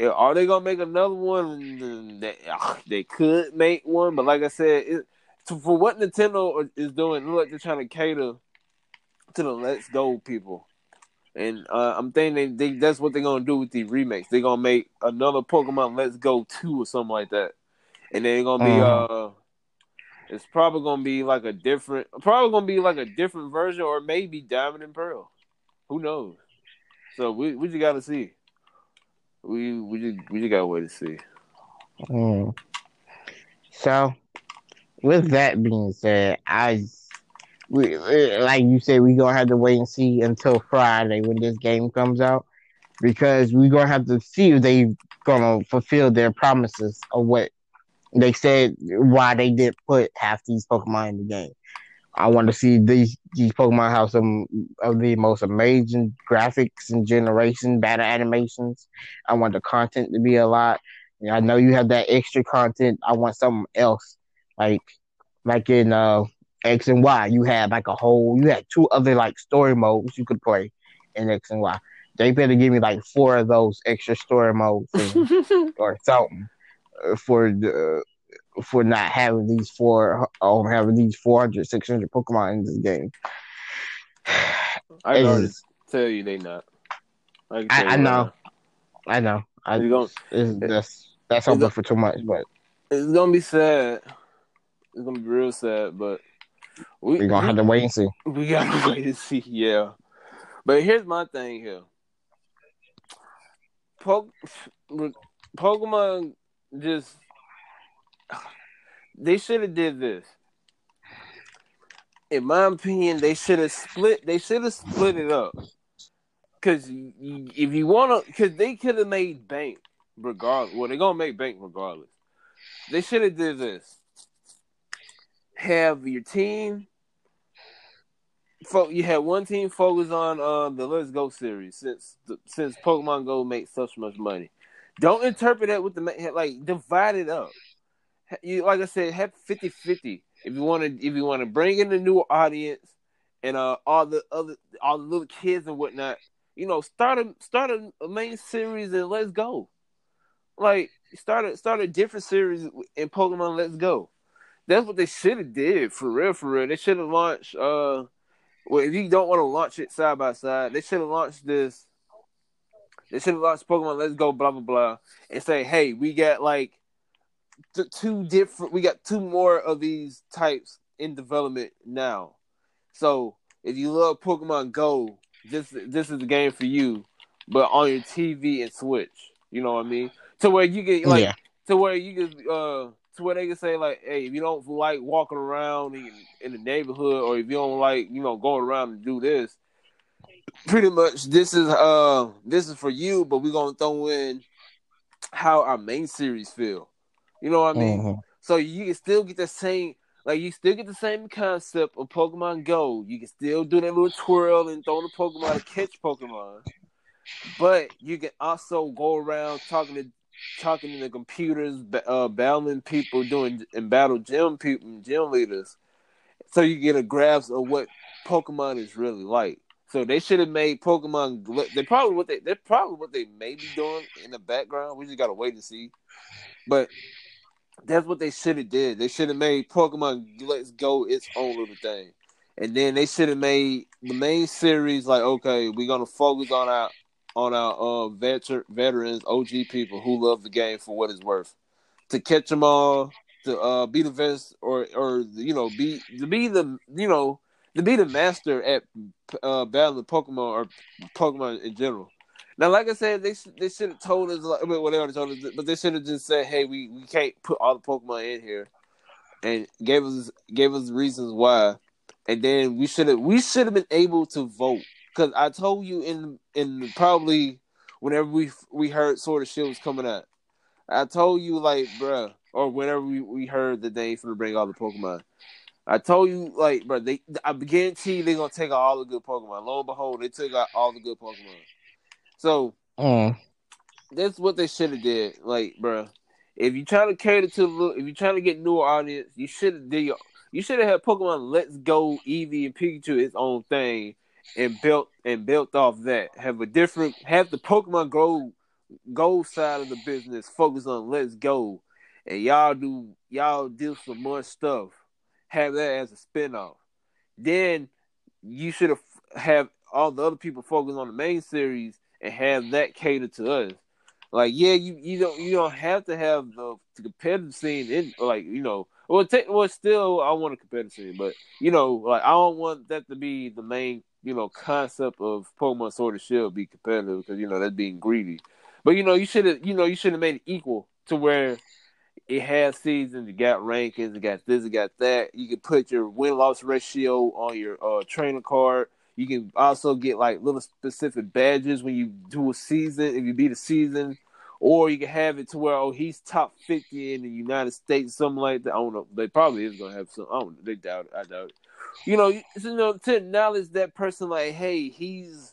Are they gonna make another one? They, ah, they could make one, but like I said, it, to, for what Nintendo is doing, look like they're trying to cater to the Let's Go people. And uh, I'm thinking they, they, that's what they're gonna do with the remakes. They're gonna make another Pokemon Let's Go two or something like that, and they're gonna be uh, it's probably gonna be like a different, probably gonna be like a different version, or maybe Diamond and Pearl. Who knows? So we we just gotta see. We we just we just gotta wait to see. Mm. So, with that being said, I, we like you said, we gonna have to wait and see until Friday when this game comes out, because we gonna have to see if they gonna fulfill their promises of what they said. Why they didn't put half these Pokemon in the game. I want to see these these Pokemon have some of the most amazing graphics and generation battle animations. I want the content to be a lot. Yeah, I know you have that extra content. I want something else, like like in uh X and Y. You had like a whole. You had two other like story modes you could play in X and Y. They better give me like four of those extra story modes and- or something uh, for the for not having these four um having these 400 600 Pokemon in this game. I can already tell you they not. can I- I know. now. I know. I, It's that's that's hoping for too much, but it's gonna be sad. It's gonna be real sad, but we we're gonna have to wait and see. we gotta wait and see. Yeah, but here's my thing here. po- Pokemon just they should have did this. In my opinion, they should have split. They should have split it up. Cause if you want to, cause they could have made bank regardless. Well, they're gonna make bank regardless. They should have did this. Have your team. Fo- you had one team focus on uh, the Let's Go series since since Pokemon Go makes such much money. Don't interpret that with the like divide it up. You like I said, have 50-50. If you want to, if you want to bring in a new audience and uh all the other all the little kids and whatnot, you know, start a start a, main series and let's go. Like start a start a different series in Pokemon Let's Go. That's what they should have did for real, for real. They should have launched. Uh, well, if you don't want to launch it side by side, they should have launched this. They should have launched Pokemon Let's Go, blah blah blah, and say, hey, we got like two different. We got two more of these types in development now. So if you love Pokemon Go, this this is the game for you, but on your TV and Switch. You know what I mean? To where you get like yeah. to where you can uh to where they can say like, hey, if you don't like walking around in, in the neighborhood, or if you don't like you know going around and do this, pretty much this is uh this is for you, but we're gonna throw in how our main series feel. You know what I mean? Mm-hmm. So you can still get the same like you still get the same concept of Pokemon Go. You can still do that little twirl and throw the Pokemon to catch Pokemon. But you can also go around talking to talking to the computers, uh, battling people, doing and battle gym people, gym leaders, so you get a grasp of what Pokemon is really like. So they should have made Pokemon. They probably what they they're probably what they may be doing in the background. We just gotta wait and see. But that's what they should have did. They should have made Pokemon Let's Go its own little thing, and then they should have made the main series like okay, we're gonna focus on our on our uh, veter- veterans, OG people who love the game for what it's worth, to catch them all, to uh, be the best, or or you know be to be the you know to be the master at uh, battling Pokemon or Pokemon in general. Now, like I said, they they should have told us. Like, well, they already told us, but they should have just said, "Hey, we, we can't put all the Pokemon in here," and gave us gave us reasons why. And then we should have we should have been able to vote because I told you in in probably whenever we we heard Sword of Shield was coming out, I told you like, bruh, or whenever we, we heard that they going to bring all the Pokemon. I told you, like, bro, they I guarantee they're gonna take out all the good Pokemon. Lo and behold, they took out all the good Pokemon. So mm. that's what they should have did. Like, bro, if you trying to cater to the if you trying to get newer audience, you should have did your you should have had Pokemon Let's Go Eevee and Pikachu its own thing and built and built off that. Have a different have the Pokemon Go Go side of the business focus on Let's Go, and y'all do y'all do some more stuff. Have that as a spinoff. Then you should have have all the other people focus on the main series and have that cater to us. Like, yeah, you you don't you don't have to have the, the competitive scene in like you know. Well, t- well, still, I want a competitive scene, but you know, like I don't want that to be the main you know concept of Pokemon Sword and Shield be competitive because you know that's being greedy. But you know, you should have you know you should have made it equal to where it has seasons, you got rankings, you got this, you got that. You can put your win loss ratio on your uh, trainer card. You can also get like little specific badges when you do a season, if you beat a season, or you can have it to where oh he's top fifty in the United States, something like that. I don't know. They probably is gonna have some. I don't. Know. They doubt it. I doubt it. You know, you know, to acknowledge that person, like, hey, he's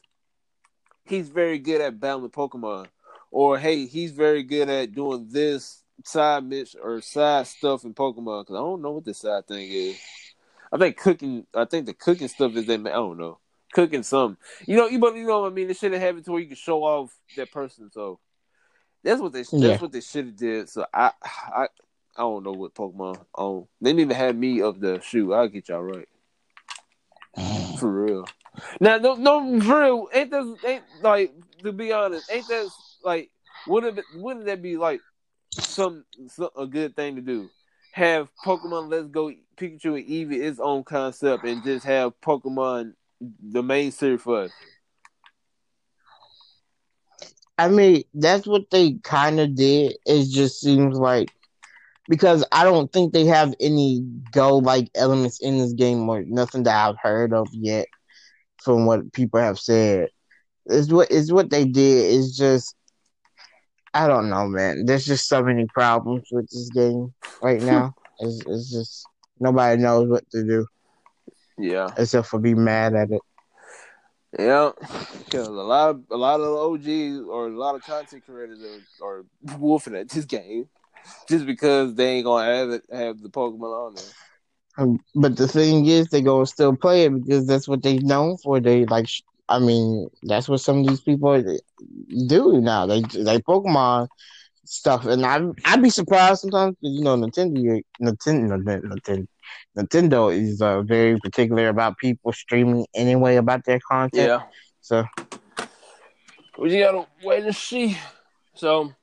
he's very good at battling Pokemon, or hey, he's very good at doing this side mission or side stuff in Pokemon. Because I don't know what this side thing is. I think cooking. I think the cooking stuff is that. I don't know cooking some. You know, you but you know what I mean. They should have had it to where you can show off that person. So that's what they that's what they should have did. So I I I don't know what Pokemon on. They didn't even have me of the shoe. I'll get y'all right. For real. Now no no for real ain't that ain't like to be honest ain't that like wouldn't it, wouldn't that be like some, some a good thing to do? Have Pokemon Let's Go Pikachu and Eevee its own concept and just have Pokemon the main series for us? I mean, that's what they kind of did. It just seems like because I don't think they have any go like elements in this game or nothing that I've heard of yet from what people have said. Is what is what they did is just I don't know, man. There's just so many problems with this game right now. it's, it's just nobody knows what to do Yeah, except for be mad at it. yeah. Because a lot of a lot of OGs or a lot of content creators are, are wolfing at this game just because they ain't gonna have it, have the Pokemon on there. Um, but the thing is, they gonna still play it because that's what they known for. They like, I mean, that's what some of these people do now. They they Pokemon stuff, and I I'd be surprised sometimes. you know, Nintendo, Nintendo, Nintendo, Nintendo is uh, very particular about people streaming anyway about their content. Yeah, So we just gotta wait and see. So,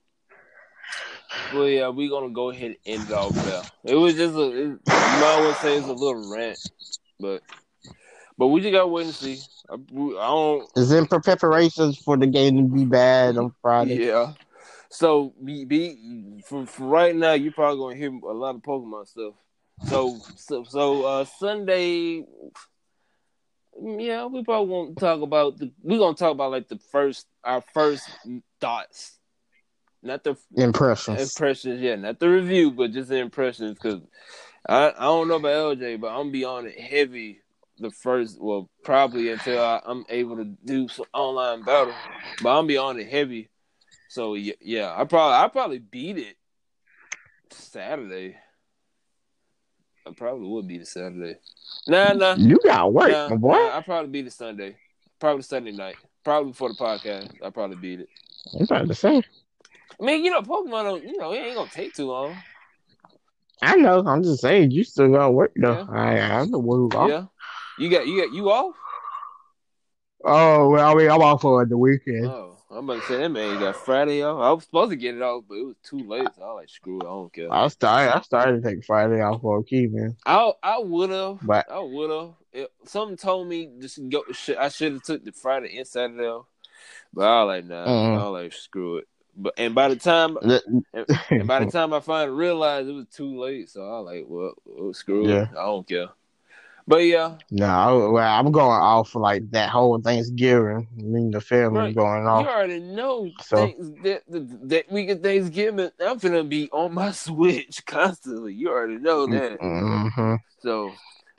well, yeah, we gonna go ahead and end it off there. It was just a, it, you might well say it's a little rant, but but we just gotta wait and see. I, I don't. it's in preparations for the game to be bad on Friday. Yeah. So be, be for, for right now, you're probably gonna hear a lot of Pokemon stuff. So so so uh Sunday, yeah, we probably won't talk about the. We're gonna talk about like the first our first thoughts, not the Impressions. impressions. Yeah, not the review, but just the impressions. Because I I don't know about LJ, but I'm gonna be on it heavy the first. Well, probably until I, I'm able to do some online battle, but I'm be on it heavy. So yeah, yeah, I probably I probably beat it Saturday. I probably would be the Saturday. Nah, nah, You got work, nah, my boy. nah, I probably be the Sunday. Probably Sunday night. Probably before the podcast. I probably beat it. I'm trying to say. I mean, you know, Pokemon, don't, you know, it ain't gonna take too long. I know. I'm just saying. You still got work though. Yeah. I I'm the one who off. Yeah, you got you got you off. Oh well, I mean, I'm off for the weekend. Oh, I'm about to say that man got Friday off. I was supposed to get it off, but it was too late. So I was like, screw it, I don't care. I started. I started to take Friday off for a key, man. I I would have, But I would have. Something told me just go. Sh- I should have took the Friday and Saturday off, but I was like, nah. Mhm. I was like, screw it. But and by the time and by the time I finally realized it was too late, so I was like, well, well screw Yeah. it. I don't care. But yeah, no, well, I'm going off for like that whole Thanksgiving. Me and the family Right. going off. you already know So- things that, that that week of Thanksgiving. I'm gonna be on my Switch constantly. You already know that. hmm So,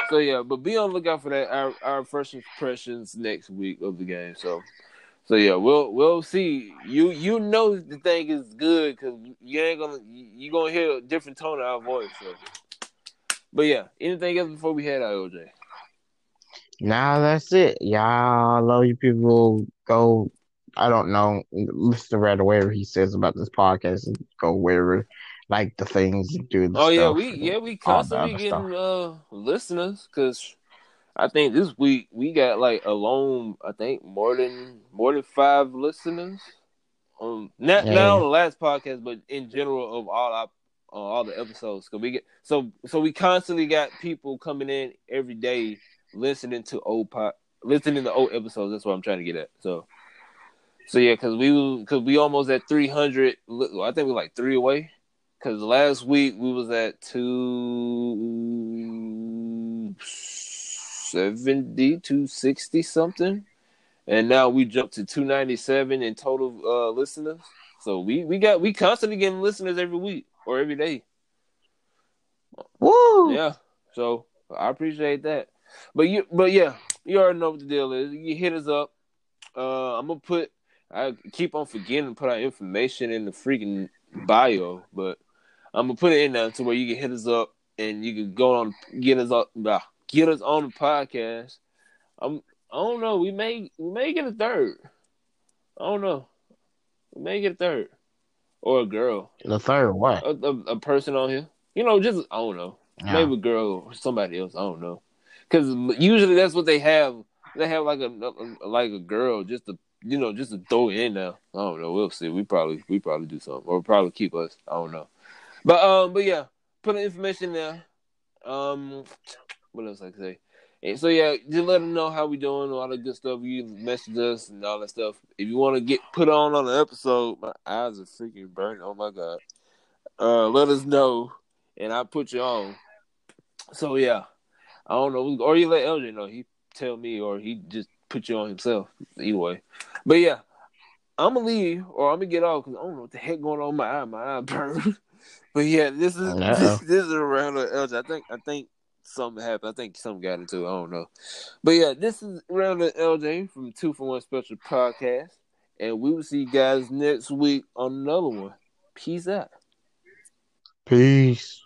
so yeah, but be on the lookout for that. Our our first impressions next week of the game. So, so yeah, we'll we'll see. You you know the thing is good because you ain't gonna you gonna hear a different tone of our voice. So, but yeah, anything else before we head out, OJ? Now that's it. Y'all love you people. Go. I don't know. Listen to Red whatever he says about this podcast and go wherever, like the things do. The Oh yeah, we yeah we constantly getting uh listeners because I think this week we got like alone I think more than more than five listeners. Um, not Yeah. not on the last podcast, but in general of all our uh, all the episodes. Cause we get so so we constantly got people coming in every day listening to old pot listening to old episodes. That's what I'm trying to get at. So. So yeah, cause we cause we almost at 300. I think we're like three away. Cause last week we was at two seventy, two sixty something, and now we jumped to two ninety seven in total uh, listeners. So we we got we constantly getting listeners every week or every day. Woo! Yeah. So I appreciate that. But you but yeah, you already know what the deal is. You hit us up. Uh I'm gonna put I keep on forgetting to put our information in the freaking bio, but I'm gonna put it in there to where you can hit us up and you can go on get us up get us on the podcast. I'm I don't know, we may we may get a third. I don't know. We may get a third. Or a girl. The third what? A, a, a person on here. You know, just I don't know. Yeah. Maybe a girl or somebody else. I don't know. Because usually that's what they have. They have like a, like a girl just to you know just to throw it in there. I don't know. We'll see. We probably we probably do something or probably keep us. I don't know. But um, but yeah, put the information there. Um, what else I can say? And so yeah, just let them know how we doing, all the good stuff. You message us and all that stuff. If you want to get put on on an episode, my eyes are freaking burning. Oh my god. Uh, let us know, and I put you on. So yeah, I don't know, or you let LJ know. He tell me, or he just put you on himself. Either way, but yeah, I'm gonna leave, or I'm gonna get off because I don't know what the heck going on my eye. My eye burn. but yeah, this is this, this, is a round of LJ. I think I think something happened. I think something got into it. I don't know. But yeah, this is of LJ from Two for One Special Podcast, and we will see you guys next week on another one. Peace out. Peace.